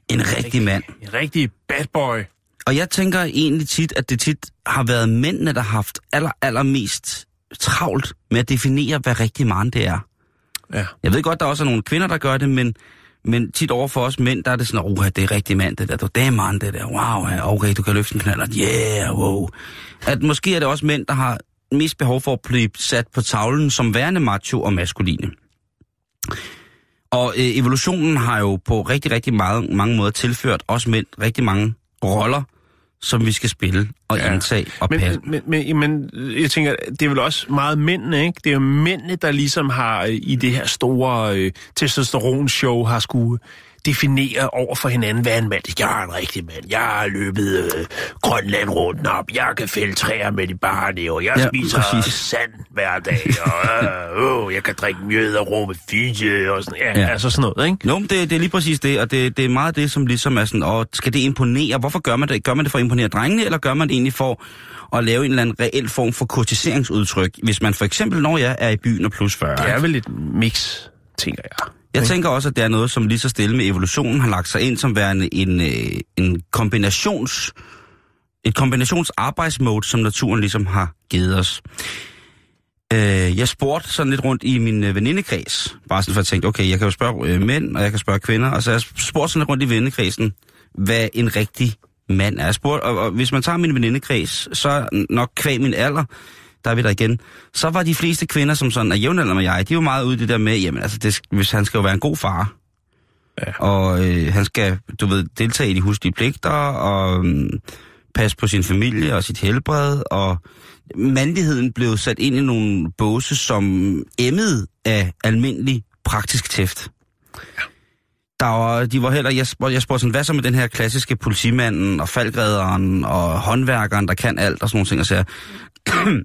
en rigtig mand. En rigtig bad boy. Og jeg tænker egentlig tit, at det tit har været mændene, der har haft aller, allermest travlt med at definere, hvad rigtig mand det er. Ja. Jeg ved godt, der også er nogle kvinder, der gør det, men, men tit over for os mænd, der er det sådan, oh, det er rigtig mand, det der, det er mand, det der, wow, okay, du kan løfte en knaller, yeah, wow. At måske er det også mænd, der har mest behov for at blive sat på tavlen som værende macho og maskuline. Og øh, evolutionen har jo på rigtig, rigtig meget, mange måder tilført os mænd rigtig mange roller, som vi skal spille og ja. indtage og passe. Men, men, men, men jeg tænker, det er vel også meget mændene, ikke? Det er jo mændene, der ligesom har øh, i det her store øh, testosteronshow har skulle definere over for hinanden, hvad er en mand? Jeg er en rigtig mand. Jeg har løbet øh, Grønland rundt op. Jeg kan fælde træer med de bare og Jeg Ja, spiser præcis. sand hver dag. Og øh, øh, jeg kan drikke mjød og råbe fije og sådan. Ja, Ja. altså sådan noget, ikke? Jo, det, det er lige præcis det, og det, det er meget det, som ligesom er sådan, og skal det imponere? Hvorfor gør man det? Gør man det for at imponere drengene, eller gør man det egentlig for at lave en eller anden reel form for kurtiseringsudtryk, hvis man for eksempel, når jeg er i byen og plus 40? Det er vel et mix, tænker jeg. Jeg tænker også, at det er noget, som lige så stille med evolutionen har lagt sig ind som værende en, øh, en kombinations, et kombinationsarbejdsmode, som naturen ligesom har givet os. Øh, jeg spurgte sådan lidt rundt i min øh, venindekreds, bare sådan for at tænke, okay, jeg kan jo spørge øh, mænd, og jeg kan spørge kvinder, og så jeg spurgte sådan lidt rundt i venindekredsen, hvad en rigtig mand er. Jeg spurgte, og, og hvis man tager min venindekreds, så nok kvæg min alder, der er vi der igen, så var de fleste kvinder, som sådan er jævnaldrende med jeg, de var meget ude i det der med, jamen altså, det, hvis han skal jo være en god far, Ja. og øh, han skal, du ved, deltage i de huslige pligter, og øh, passe på sin familie og sit helbred, og mandligheden blev sat ind i nogle båse, som emmede af almindelig praktisk tæft. Der var, de var heller, jeg, spurgte, jeg spurgte sådan, hvad så med den her klassiske politimanden og falkrederen og håndværkeren, der kan alt og sådan nogle ting og sager. [CLEARS THROAT]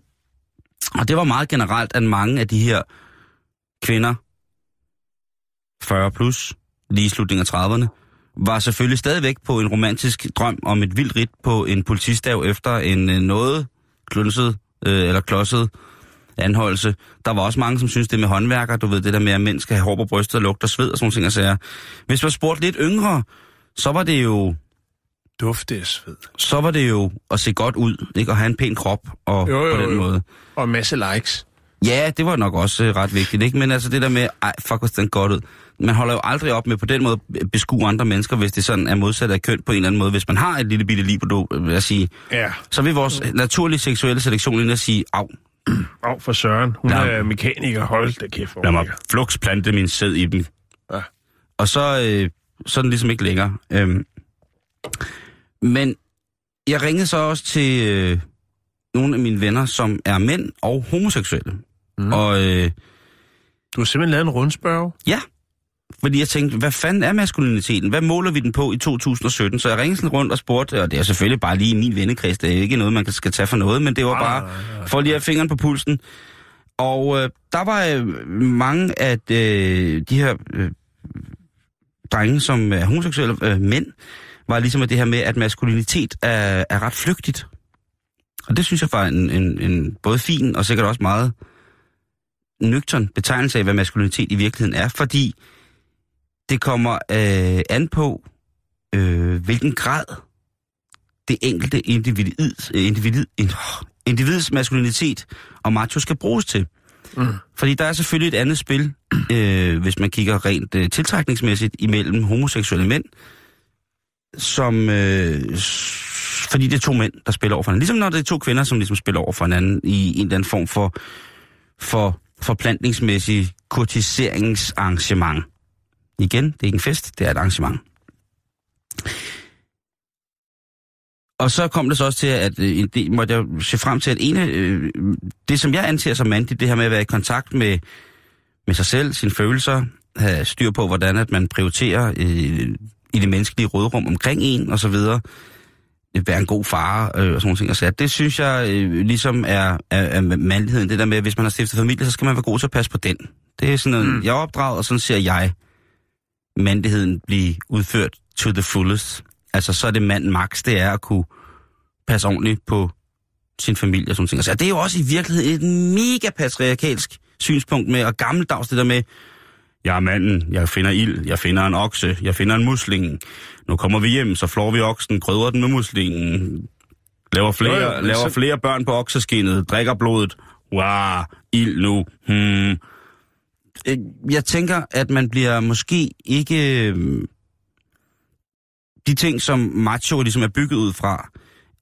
og det var meget generelt, at mange af de her kvinder, 40 plus, lige i slutningen af 30'erne, var selvfølgelig stadigvæk på en romantisk drøm om et vildt rit på en politistav efter en øh, noget klunset øh, eller klodset anholdelse. Der var også mange, som synes det med håndværker, du ved det der med, at mænd skal have hår på brystet og lugter sved og sådan nogle ting. og sager. Hvis man spurgte lidt yngre, så var det jo Dufte af sved. så var det jo at se godt ud, ikke? At have en pæn krop og Jo, jo, på den jo. måde. Og en masse likes. Ja, det var nok også øh, ret vigtigt, ikke? Men altså det der med, ej, fuck, hvor den godt ud. Man holder jo aldrig op med på den måde at beskue andre mennesker, hvis det sådan er modsat af køn på en eller anden måde. Hvis man har et lille bitte libido, vil jeg sige, Ja. så vil vores naturlige seksuelle selektion ind og sige, af, Og for Søren. Hun Lad- er mekaniker. Hold da kæft. lad mig flux plante min sæd i dem. Ja. Og så, øh, så er den ligesom ikke længere. Øhm, men jeg ringede så også til øh, nogle af mine venner, som er mænd og homoseksuelle. Mm. Og øh, Du har simpelthen lavet en rundspørg. ja, fordi jeg tænkte, hvad fanden er maskuliniteten? Hvad måler vi den på i 2017? Så jeg ringede sådan rundt og spurgte, og det er selvfølgelig bare lige i min vennekreds, det er ikke noget, man kan- skal tage for noget, men det var bare for lige at have fingeren på pulsen. Og øh, der var øh, mange af øh, de her øh, drenge, som er homoseksuelle øh, mænd, var ligesom med det her med, at maskulinitet er, er ret flygtigt. Og det synes jeg var en, en, en både fin og sikkert også meget nøgtern betegnelse af, hvad maskulinitet i virkeligheden er, fordi det kommer øh, an på, øh, hvilken grad det enkelte individ, individ, ind- individs maskulinitet og macho skal bruges til. Mm. Fordi der er selvfølgelig et andet spil, øh, hvis man kigger rent øh, tiltrækningsmæssigt, imellem homoseksuelle mænd, som... Øh, fordi det er to mænd, der spiller over for hinanden. Ligesom når det er to kvinder, som ligesom spiller over for hinanden i en eller anden form for, for forplantningsmæssig kurtiseringsarrangement. Igen, det er ikke en fest, det er et arrangement. Og så kom det så også til, at øh, en del, måtte jeg se frem til, at ene, øh, det som jeg anser som mandigt, det her med at være i kontakt med, med sig selv, sine følelser, have styr på, hvordan at man prioriterer øh, i det menneskelige rådrum omkring en, og så videre, være en god far øh, og sådan nogle ting. Og så, det synes jeg øh, ligesom er, er, er mandligheden. Det der med, at hvis man har stiftet familie, så skal man være god til at passe på den. Det er sådan noget, mm. jeg er opdraget, og sådan ser jeg mandligheden blive udført to the fullest. Altså, så er det mand max, det er at kunne passe ordentligt på sin familie og sådan ting. Altså, det er jo også i virkeligheden et mega patriarkalsk synspunkt med, og gammeldags det der med, jeg er manden, jeg finder ild, jeg finder en okse, jeg finder en musling. Nu kommer vi hjem, så flår vi oksen, krydrer den med muslingen, laver flere, ja, ja, laver så... flere børn på okseskinnet, drikker blodet. Wow, ild nu. Hmm. Øh, jeg tænker, at man bliver måske ikke... Øh, de ting, som macho ligesom er bygget ud fra,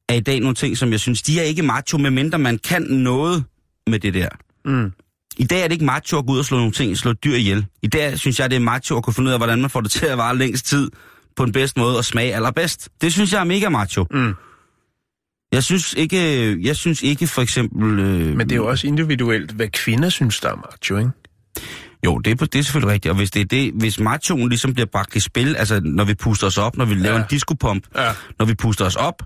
er i dag nogle ting, som jeg synes, de er ikke macho, medmindre man kan noget med det der. Mm. I dag er det ikke macho at gå ud og slå nogle ting, slå dyr ihjel. I dag synes jeg, det er macho at kunne finde ud af, hvordan man får det til at vare længst tid på den bedste måde og smage allerbedst. Det synes jeg er mega macho. Mm. Jeg synes ikke, jeg synes ikke for eksempel... Øh, Men det er jo også individuelt, hvad kvinder synes, der er macho, ikke? Jo, det er, det er selvfølgelig rigtigt. Og hvis, det er det, hvis machoen ligesom bliver bragt i spil, altså når vi puster os op, når vi laver ja. en diskopump, ja. når vi puster os op,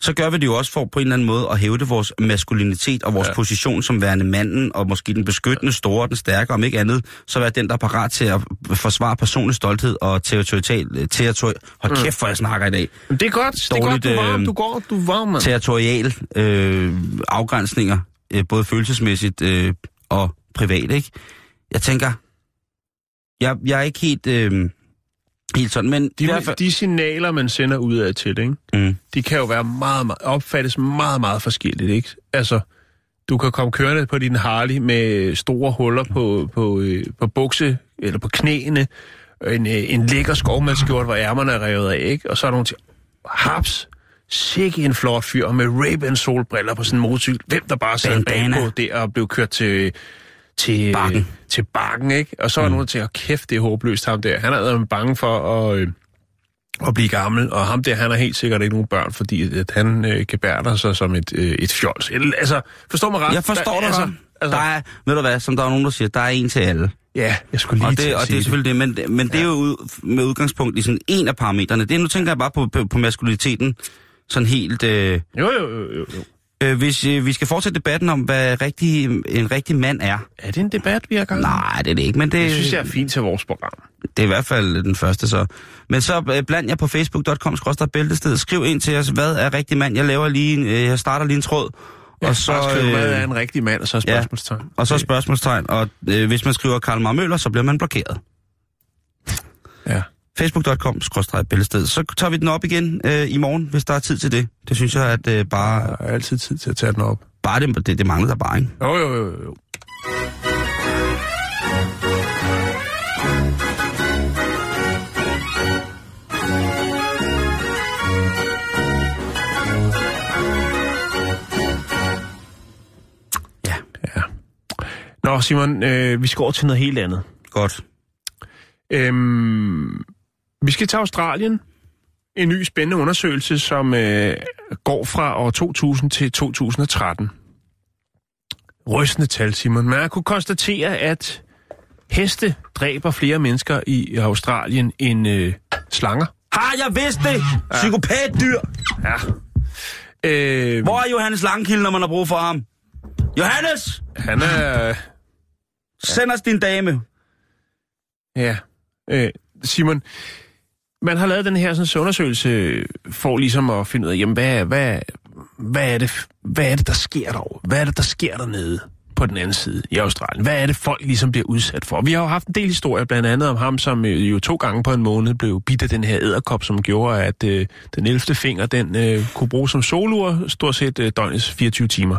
så gør vi det jo også for på en eller anden måde at hævde vores maskulinitet og vores ja. position som værende manden, og måske den beskyttende store, den stærke, om ikke andet, så være den, der er parat til at forsvare personlig stolthed og territorial... Territori Hold mm. kæft, hvor jeg snakker i dag. Det er godt, Dårligt, det er godt, du var, du går, du mand. Territorial øh, afgrænsninger, øh, både følelsesmæssigt øh, og privat, ikke? Jeg tænker, jeg, jeg er ikke helt... Øh, Helt sådan, men... De, derfor... de signaler, man sender ud af til, ikke? Mm. de kan jo være meget, meget, opfattes meget, meget forskelligt, ikke? Altså, du kan komme kørende på din Harley med store huller på, på, øh, på bukse, eller på knæene, en, øh, en lækker skovmandskjort, hvor ærmerne er revet af, ikke? Og så er der nogle til, haps, sikke en flot fyr med Ray-Ban solbriller på en motorcykel. Hvem der bare sad bagpå der og blev kørt til til bakken, til bakken ikke? Og så er mm. nogen til at kæft, det er håbløst ham der. Han er bange for at, øh, at blive gammel, og ham der, han har helt sikkert ikke nogen børn, fordi at han øh, gebærder sig som et, øh, et fjols. Altså, forstår mig ret? Jeg forstår dig altså, altså, der er, ved du hvad, som der er nogen, der siger, der er en til alle. Ja, jeg skulle lige og det, og det er selvfølgelig det, men, men ja. det er jo ud, med udgangspunkt i sådan en af parametrene. Det, nu tænker jeg bare på, på, på maskuliniteten, sådan helt... Øh, jo, jo, jo, jo. Øh, hvis øh, vi skal fortsætte debatten om, hvad rigtig, en rigtig mand er. Er det en debat, vi har gang Nej, det er det ikke, men det... Det synes jeg er fint til vores program. Det er i hvert fald den første så. Men så øh, bland jer på facebook.com bæltested. Skriv ind til os, hvad er rigtig mand? Jeg laver lige, øh, jeg starter lige en tråd. Ja, og så skriver, øh, hvad er en rigtig mand, og så spørgsmålstegn. Ja, og så spørgsmålstegn. Og øh, hvis man skriver Karl Marmøller, så bliver man blokeret. Facebook.com bæltested. Så tager vi den op igen øh, i morgen, hvis der er tid til det. Det synes jeg, at øh, bare... Der er altid tid til at tage den op. Bare det, det, det mangler der bare, ikke? Jo, jo, jo, jo. Ja. ja. Nå, Simon, øh, vi skal over til noget helt andet. Godt. Øhm, vi skal til Australien. En ny spændende undersøgelse, som øh, går fra år 2000 til 2013. Rystende tal, Simon. Man har kunne konstatere, at heste dræber flere mennesker i Australien end øh, slanger. Har jeg vidst det? Ja. Psykopatdyr! Ja. Øh, Hvor er Johannes Langkilde, når man har brug for ham? Johannes! Han er... Send os din dame. Ja. Øh, Simon, man har lavet den her sådan, undersøgelse for ligesom at finde ud af, jamen, hvad, hvad, hvad, er det, hvad er det, der sker derovre? Hvad er det, der sker dernede på den anden side i Australien? Hvad er det, folk ligesom bliver udsat for? Vi har jo haft en del historier, blandt andet om ham, som øh, jo to gange på en måned blev bidt af den her æderkop, som gjorde, at øh, den 11. finger, den øh, kunne bruges som solur stort set øh, døgnets 24 timer.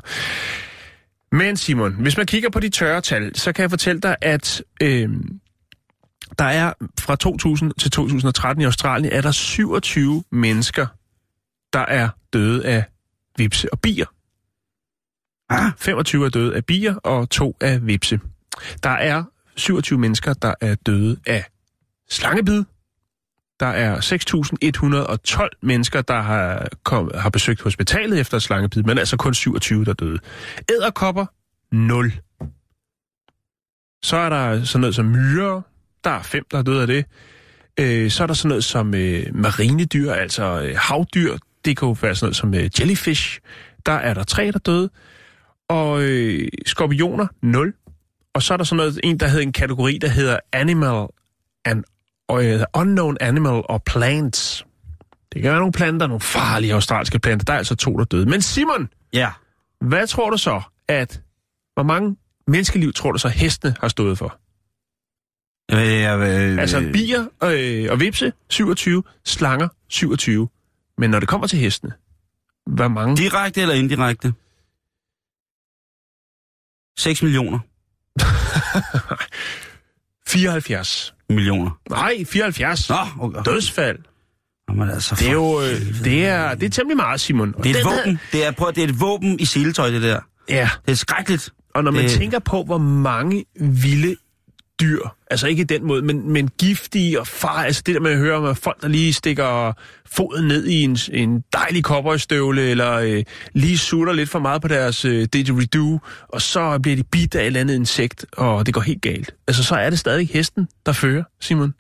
Men Simon, hvis man kigger på de tørre tal, så kan jeg fortælle dig, at øh, der er fra 2000 til 2013 i Australien, er der 27 mennesker, der er døde af vipse og bier. Ah, 25 er døde af bier, og to af vipse. Der er 27 mennesker, der er døde af slangebid. Der er 6.112 mennesker, der har, kom, har besøgt hospitalet efter slangebid, men altså kun 27, der er døde. Æderkopper, 0. Så er der sådan noget som myrer. Der er fem, der er døde af det. Øh, så er der sådan noget som øh, marinedyr, altså øh, havdyr. Det kan jo være sådan noget som øh, jellyfish. Der er der tre, der er døde. Og øh, skorpioner, 0. Og så er der sådan noget, en, der hedder en kategori, der hedder Animal and øh, Unknown Animal og Plants. Det kan være nogle planter, nogle farlige australske planter. Der er altså to, der er døde. Men Simon, ja. hvad tror du så, at... Hvor mange menneskeliv tror du så, hestene har stået for? Øh, øh, Altså bier øh, og vipse, 27. Slanger, 27. Men når det kommer til hestene, hvor mange? Direkte eller indirekte? 6 millioner. [LAUGHS] 74. Millioner. Nej, 74. Nå, okay. Dødsfald. Jamen, altså, Det er jo øh, det er, det er temmelig meget, Simon. Og Det er et våben. Det er, prøv, det er et våben i seletøj, det der. Ja, Det er skrækkeligt. og når man Det- tænker på, hvor mange vilde dyr, altså ikke i den måde, men, men giftige og far, altså det der med at høre om folk, der lige stikker foden ned i en, en dejlig cowboystøvle, eller øh, lige sutter lidt for meget på deres øh, didgeridoo, og så bliver de bidt af et eller andet insekt, og det går helt galt. Altså så er det stadig hesten, der fører, Simon.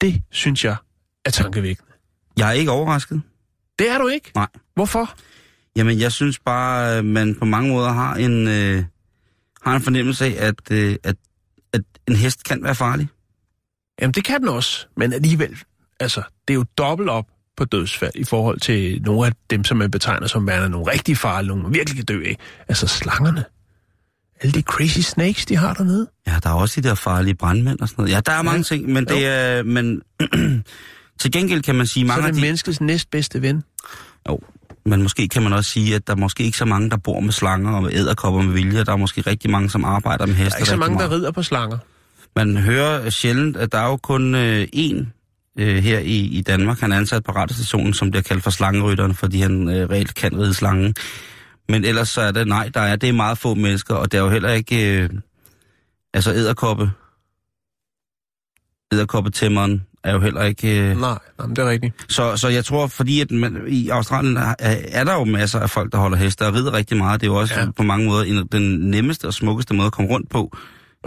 Det synes jeg er tankevækkende. Jeg er ikke overrasket. Det er du ikke? Nej. Hvorfor? Jamen, jeg synes bare, at man på mange måder har en, øh, har en fornemmelse af, at, øh, at, at en hest kan være farlig. Jamen, det kan den også, men alligevel, altså, det er jo dobbelt op på dødsfald i forhold til nogle af dem, som man betegner som værende nogle rigtig farlige, nogle man virkelig kan dø af. Altså slangerne. Alle de crazy snakes, de har dernede. Ja, der er også de der farlige brandmænd og sådan noget. Ja, der er mange Ja. ting, men det er... Men [CLEARS THROAT] til gengæld kan man sige, Så mange er af det de... menneskets næstbedste ven. Jo, men måske kan man også sige, at der er måske ikke så mange, der bor med slanger og æderkopper med vilje. Der er måske rigtig mange, som arbejder med heste. Der er ikke så mange, der rider på slanger. Man hører sjældent, at der er jo kun øh, én øh, her i, i Danmark. Han er ansat på radiostationen, som bliver kaldt for slangerytteren, fordi han øh, reelt kan ride slangen. Men ellers så er det, nej, der er, det er meget få mennesker, og der er jo heller ikke, øh, altså æderkoppe, æderkoppetæmmeren er jo heller ikke... Øh, Nej, nej, men det er rigtigt. så, så jeg tror, fordi at man, i Australien er, er der jo masser af folk, der holder heste og rider rigtig meget. Det er jo også Ja. på mange måder en, den nemmeste og smukkeste måde at komme rundt på,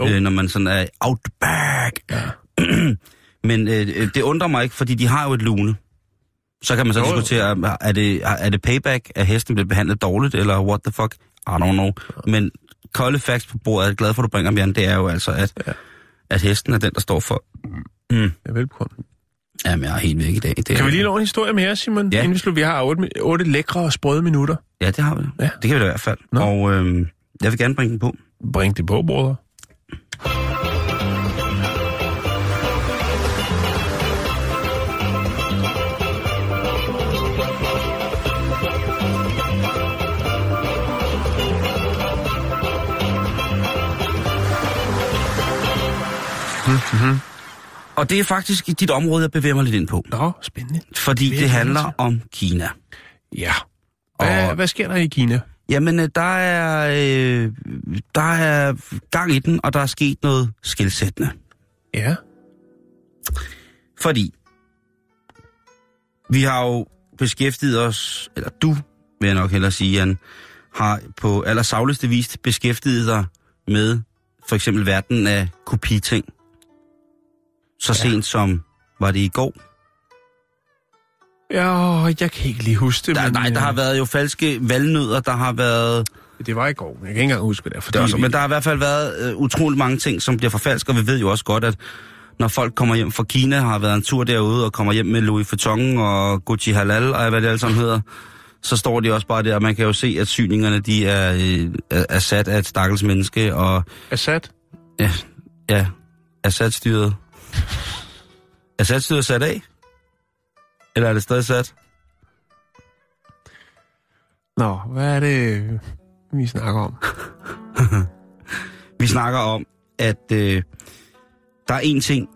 Jo. øh, når man sådan er outback. Ja. [CLEARS THROAT] Men øh, øh, det undrer mig ikke, fordi de har jo et lune. Så kan man så Jo, jo. diskutere, er- er det, er det payback, at hesten bliver behandlet dårligt, eller what the fuck? I don't know. Men kolde facts på bordet, jeg er glad for, at du bringer, Jan, det er jo altså, at, ja. at hesten er den, der står for... Mm. Ja, velbekomme. Jamen, jeg er helt væk i dag. Det Kan er- vi lige nå en historie mere, Simon? Ja. Inden vi slutter, vi har otte, otte lækre og sprøde minutter. Ja, det har vi. Ja. Det kan vi da i hvert fald. Nå. Og øh, jeg vil gerne bringe den på. Bring det på, brødre. Og det er faktisk dit område, jeg bevæger mig lidt ind på. Nå, spændende. Fordi Virkelig det handler om Kina. Ja. Hvad, Og- hvad sker der i Kina? Jamen, øh, der er, øh, der er gang i den, og der er sket noget skilsættende. Ja. Fordi vi har jo beskæftiget os, eller du, vil jeg nok hellere sige, Jan, har på allersagligste vis beskæftiget dig med for eksempel verden af kopiting. Så Ja. sent som, var det i går? Ja, jeg kan ikke lige huske det, Der, men... nej, der har øh, været jo falske valgnødder, der har været... Det var i går, men jeg kan ikke engang huske, det er. Fordi Det er også, vi- men der har i hvert fald været øh, utrolig mange ting, som bliver forfalsket, og vi ved jo også godt, at når folk kommer hjem fra Kina, har været en tur derude, og kommer hjem med Louis Vuitton og Gucci Halal, og hvad det alt sammen hedder, så står de også bare der, og man kan jo se, at syningerne, de er, øh, er, er sat af et stakkels menneske, og Assad? ja, ja Assad-styret. Assad-styret sat af? Eller er det stadig sat? Nå, hvad er det... vi snakker om? [LAUGHS] Vi snakker om, at øh, der er en ting,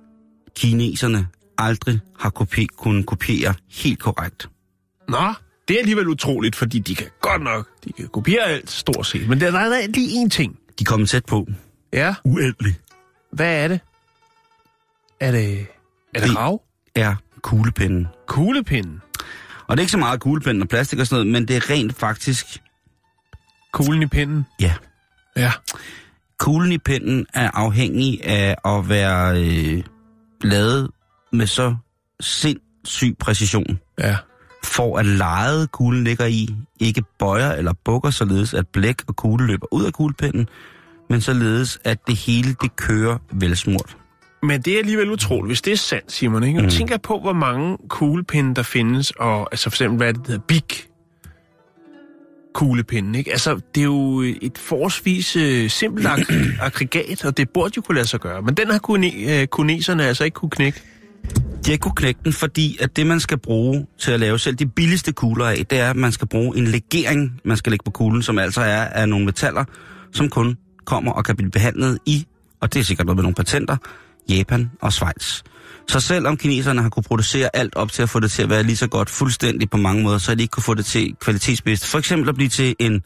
kineserne aldrig har kopi- kunnet kopiere helt korrekt. Nå, det er alligevel utroligt, fordi de kan godt nok, de kan kopiere alt stort set. Men der, der er lige én ting. De kommer tæt på. Ja, Uendelig. hvad er det? Er det, er det Det- rav? Er kuglepinden. Kuglepinden. Og det er ikke så meget kuglepinden og plastik og sådan noget, men det er rent faktisk, Kuglen i pinden? ja, Ja. kuglen i pinden er afhængig af at være øh, lavet med så sindssyg præcision, Ja. for at lejet kuglen ligger i, ikke bøjer eller bukker, således at blæk og kugle løber ud af kuglepinden, men således at det hele det kører velsmurt. Men det er alligevel utroligt, hvis det er sandt, Simon. Ikke? Mm. tænker på, hvor mange kuglepinde der findes, og altså for eksempel, hvad det, der hedder Big kuglepinde, ikke? Altså, det er jo et forholdsvis øh, simpelt ag- [CLEARS THROAT] aggregat, og det burde jo kunne lade sig gøre. Men den har kune, øh, kuneserne altså ikke kunne knække. De har ikke kunne knække den, fordi at det, man skal bruge til at lave selv de billigste kugler af, det er, at man skal bruge en legering, man skal lægge på kuglen, som altså er af nogle metaller, som kun kommer og kan blive behandlet i, og det er sikkert noget med nogle patenter, Japan og Schweiz. Så selvom kineserne har kunne producere alt op til at få det til at være lige så godt fuldstændig på mange måder, så har de ikke kunne få det til kvalitetsbedst. For eksempel at blive til en,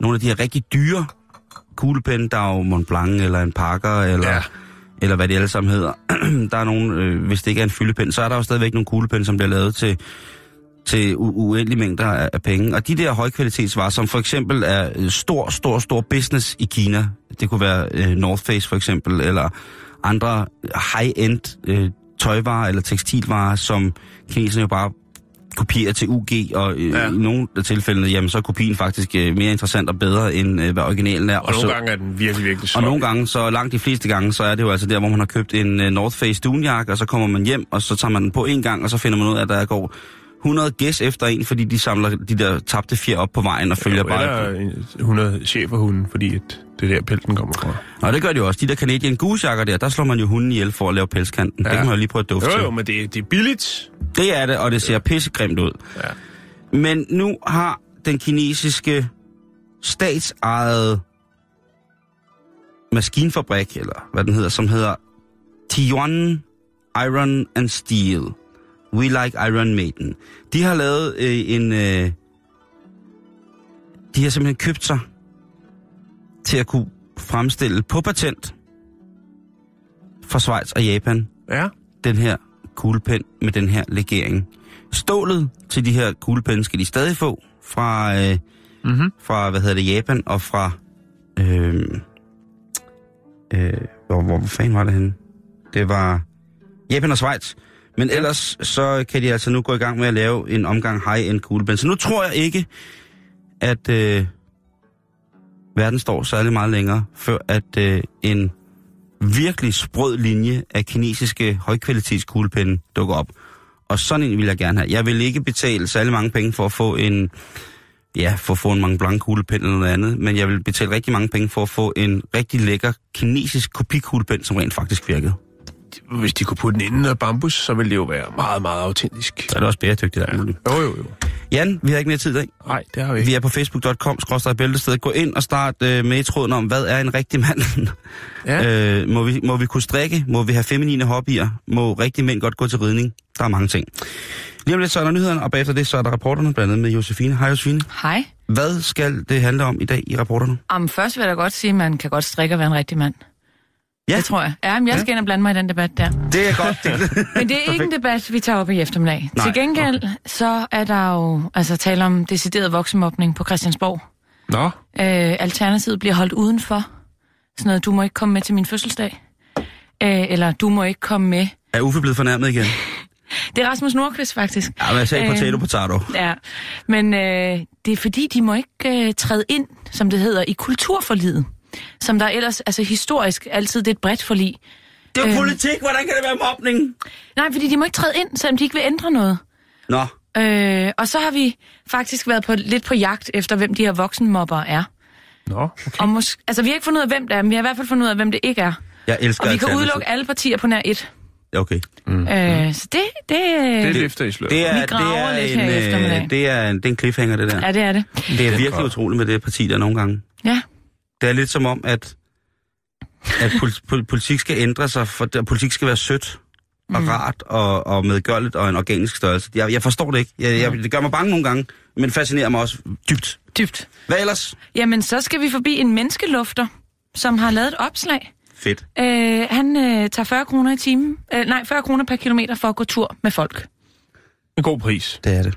nogle af de her rigtig dyre kuglepenne, der er jo Mont Blanc eller en Parker eller... Ja. Eller hvad de alle sammen hedder. [CLEARS THROAT] der er nogen, øh, hvis det ikke er en fyldepen, så er der jo stadigvæk nogle kuglepen, som bliver lavet til, til u- uendelige mængder af, af penge. Og de der højkvalitetsvarer, som for eksempel er øh, stor, stor, stor business i Kina, det kunne være øh, North Face for eksempel, eller andre high-end øh, tøjvarer eller tekstilvarer, som kineserne jo bare kopierer til UG, og øh, Ja. i nogle af tilfældene, jamen så er kopien faktisk øh, mere interessant og bedre, end øh, hvad originalen er. Og, og så, nogle gange er den virkelig, virkelig og sløj. nogle gange, så langt de fleste gange, så er det jo altså der, hvor man har købt en uh, North Face dunjakke, og så kommer man hjem, og så tager man den på en gang, og så finder man ud af, at der går 100 gæs efter en, fordi de samler de der tabte fjer op på vejen og følger Jo, bare... Eller en- 100 cheferhunden, fordi at det er der pelten kommer fra. Og det gør de også. De der Canadian Goose-jakker der, der slår man jo hunden ihjel for at lave pelskanten. Ja. Det kan man jo lige prøve at dufte Jo, jo, men det, det er billigt. Det er det, og det ser pissegrimt ud. Ja. Men nu har den kinesiske statsejede maskinfabrik, eller hvad den hedder, som hedder Tijuan Iron and Steel. We like Iron Maiden. De har lavet øh, en... Øh, de har simpelthen købt sig til at kunne fremstille på patent fra Schweiz og Japan Ja. den her kuglepen med den her legering. Stålet til de her kuglepenne skal de stadig få fra, øh, Mm-hmm. fra hvad hedder det, Japan og fra... Øh, øh, hvor, hvor, hvor fanden var det henne? Det var Japan og Schweiz. Men ellers så kan de altså nu gå i gang med at lave en omgang high-end kuglepen. Så nu tror jeg ikke, at øh, verden står særlig meget længere, før at øh, en virkelig sprød linje af kinesiske højkvalitets kuglepenne dukker op. Og sådan en vil jeg gerne have. Jeg vil ikke betale særlig mange penge for at få en, ja, for at få en mange blank kuglepen eller noget andet, men jeg vil betale rigtig mange penge for at få en rigtig lækker kinesisk kopikuglepen, som rent faktisk virkede. Hvis de kunne putte den inden af bambus, så ville det jo være meget, meget autentisk. Så er det også bæredygtigt. Ja. Jo, jo, jo. Jan, vi har ikke mere tid i dag. Nej, det har vi ikke. Vi er på facebook.com, bæltested. Gå ind og start øh, med i tråden om, hvad er en rigtig mand? Ja. [LAUGHS] øh, må, vi, må vi kunne strikke? Må vi have feminine hobbyer? Må rigtige mænd godt gå til ridning? Der er mange ting. Lige om lidt så er der nyhederne, og bagefter det så er der rapporterne, blandt andet med Josefine. Hej Josefine. Hej. Hvad skal det handle om i dag i rapporterne? Om først vil jeg da godt sige, at man kan godt strikke og være en rigtig mand. Ja. Det tror jeg. Ja, men jeg skal ind og blande mig i den debat der. Det er godt. Det, [LAUGHS] Men det er ikke en debat, vi tager op i eftermiddag. Nej, Til gengæld, så er der jo altså tale om decideret voksenmobning på Christiansborg. Nå, Øh, Alternativet bliver holdt udenfor. Sådan noget, du må ikke komme med til min fødselsdag. Øh, eller du må ikke komme med. er Uffe blevet fornærmet igen? [LAUGHS] Det er Rasmus Nordqvist faktisk. Ja, men jeg sagde Øh, potato, potato. Ja, men øh, det er fordi, de må ikke øh, træde ind, som det hedder, i kulturforlidet. Som der ellers, altså historisk, altid det er et bredt forlig. Det er jo øh, politik, hvordan kan det være mobning? Nej, fordi de må ikke træde ind, selvom de ikke vil ændre noget. Nå, Øh, og så har vi faktisk været på, lidt på jagt efter, hvem de her voksenmobber er. nå, okay. Og mås- altså, vi har ikke fundet ud af, hvem det er, men vi har i hvert fald fundet ud af, hvem det ikke er. jeg elsker Og vi kan udelukke alle partier på nær et. Okay. Mm. Øh, så det, det, Det det, løfter i sløret. Det er, Vi det er, lidt en, her i eftermiddag. øh, det, er, en- det er en cliffhanger, det der. ja, det er det. Det er virkelig utroligt med det parti der nogle gange. Ja. Det er lidt som om, at, at pol, pol, politik skal ændre sig, for politik skal være sødt og Mm. rart og, og medgørligt og en organisk størrelse. Jeg, jeg forstår det ikke. Jeg, jeg, det gør mig bange nogle gange, men fascinerer mig også dybt. Dybt. Hvad ellers? Jamen, så skal vi forbi en menneskelufter, som har lavet et opslag. Fedt. Øh, han øh, tager 40 kroner i timen. Øh, nej, 40 kroner per kilometer for at gå tur med folk. En god pris. Det er det.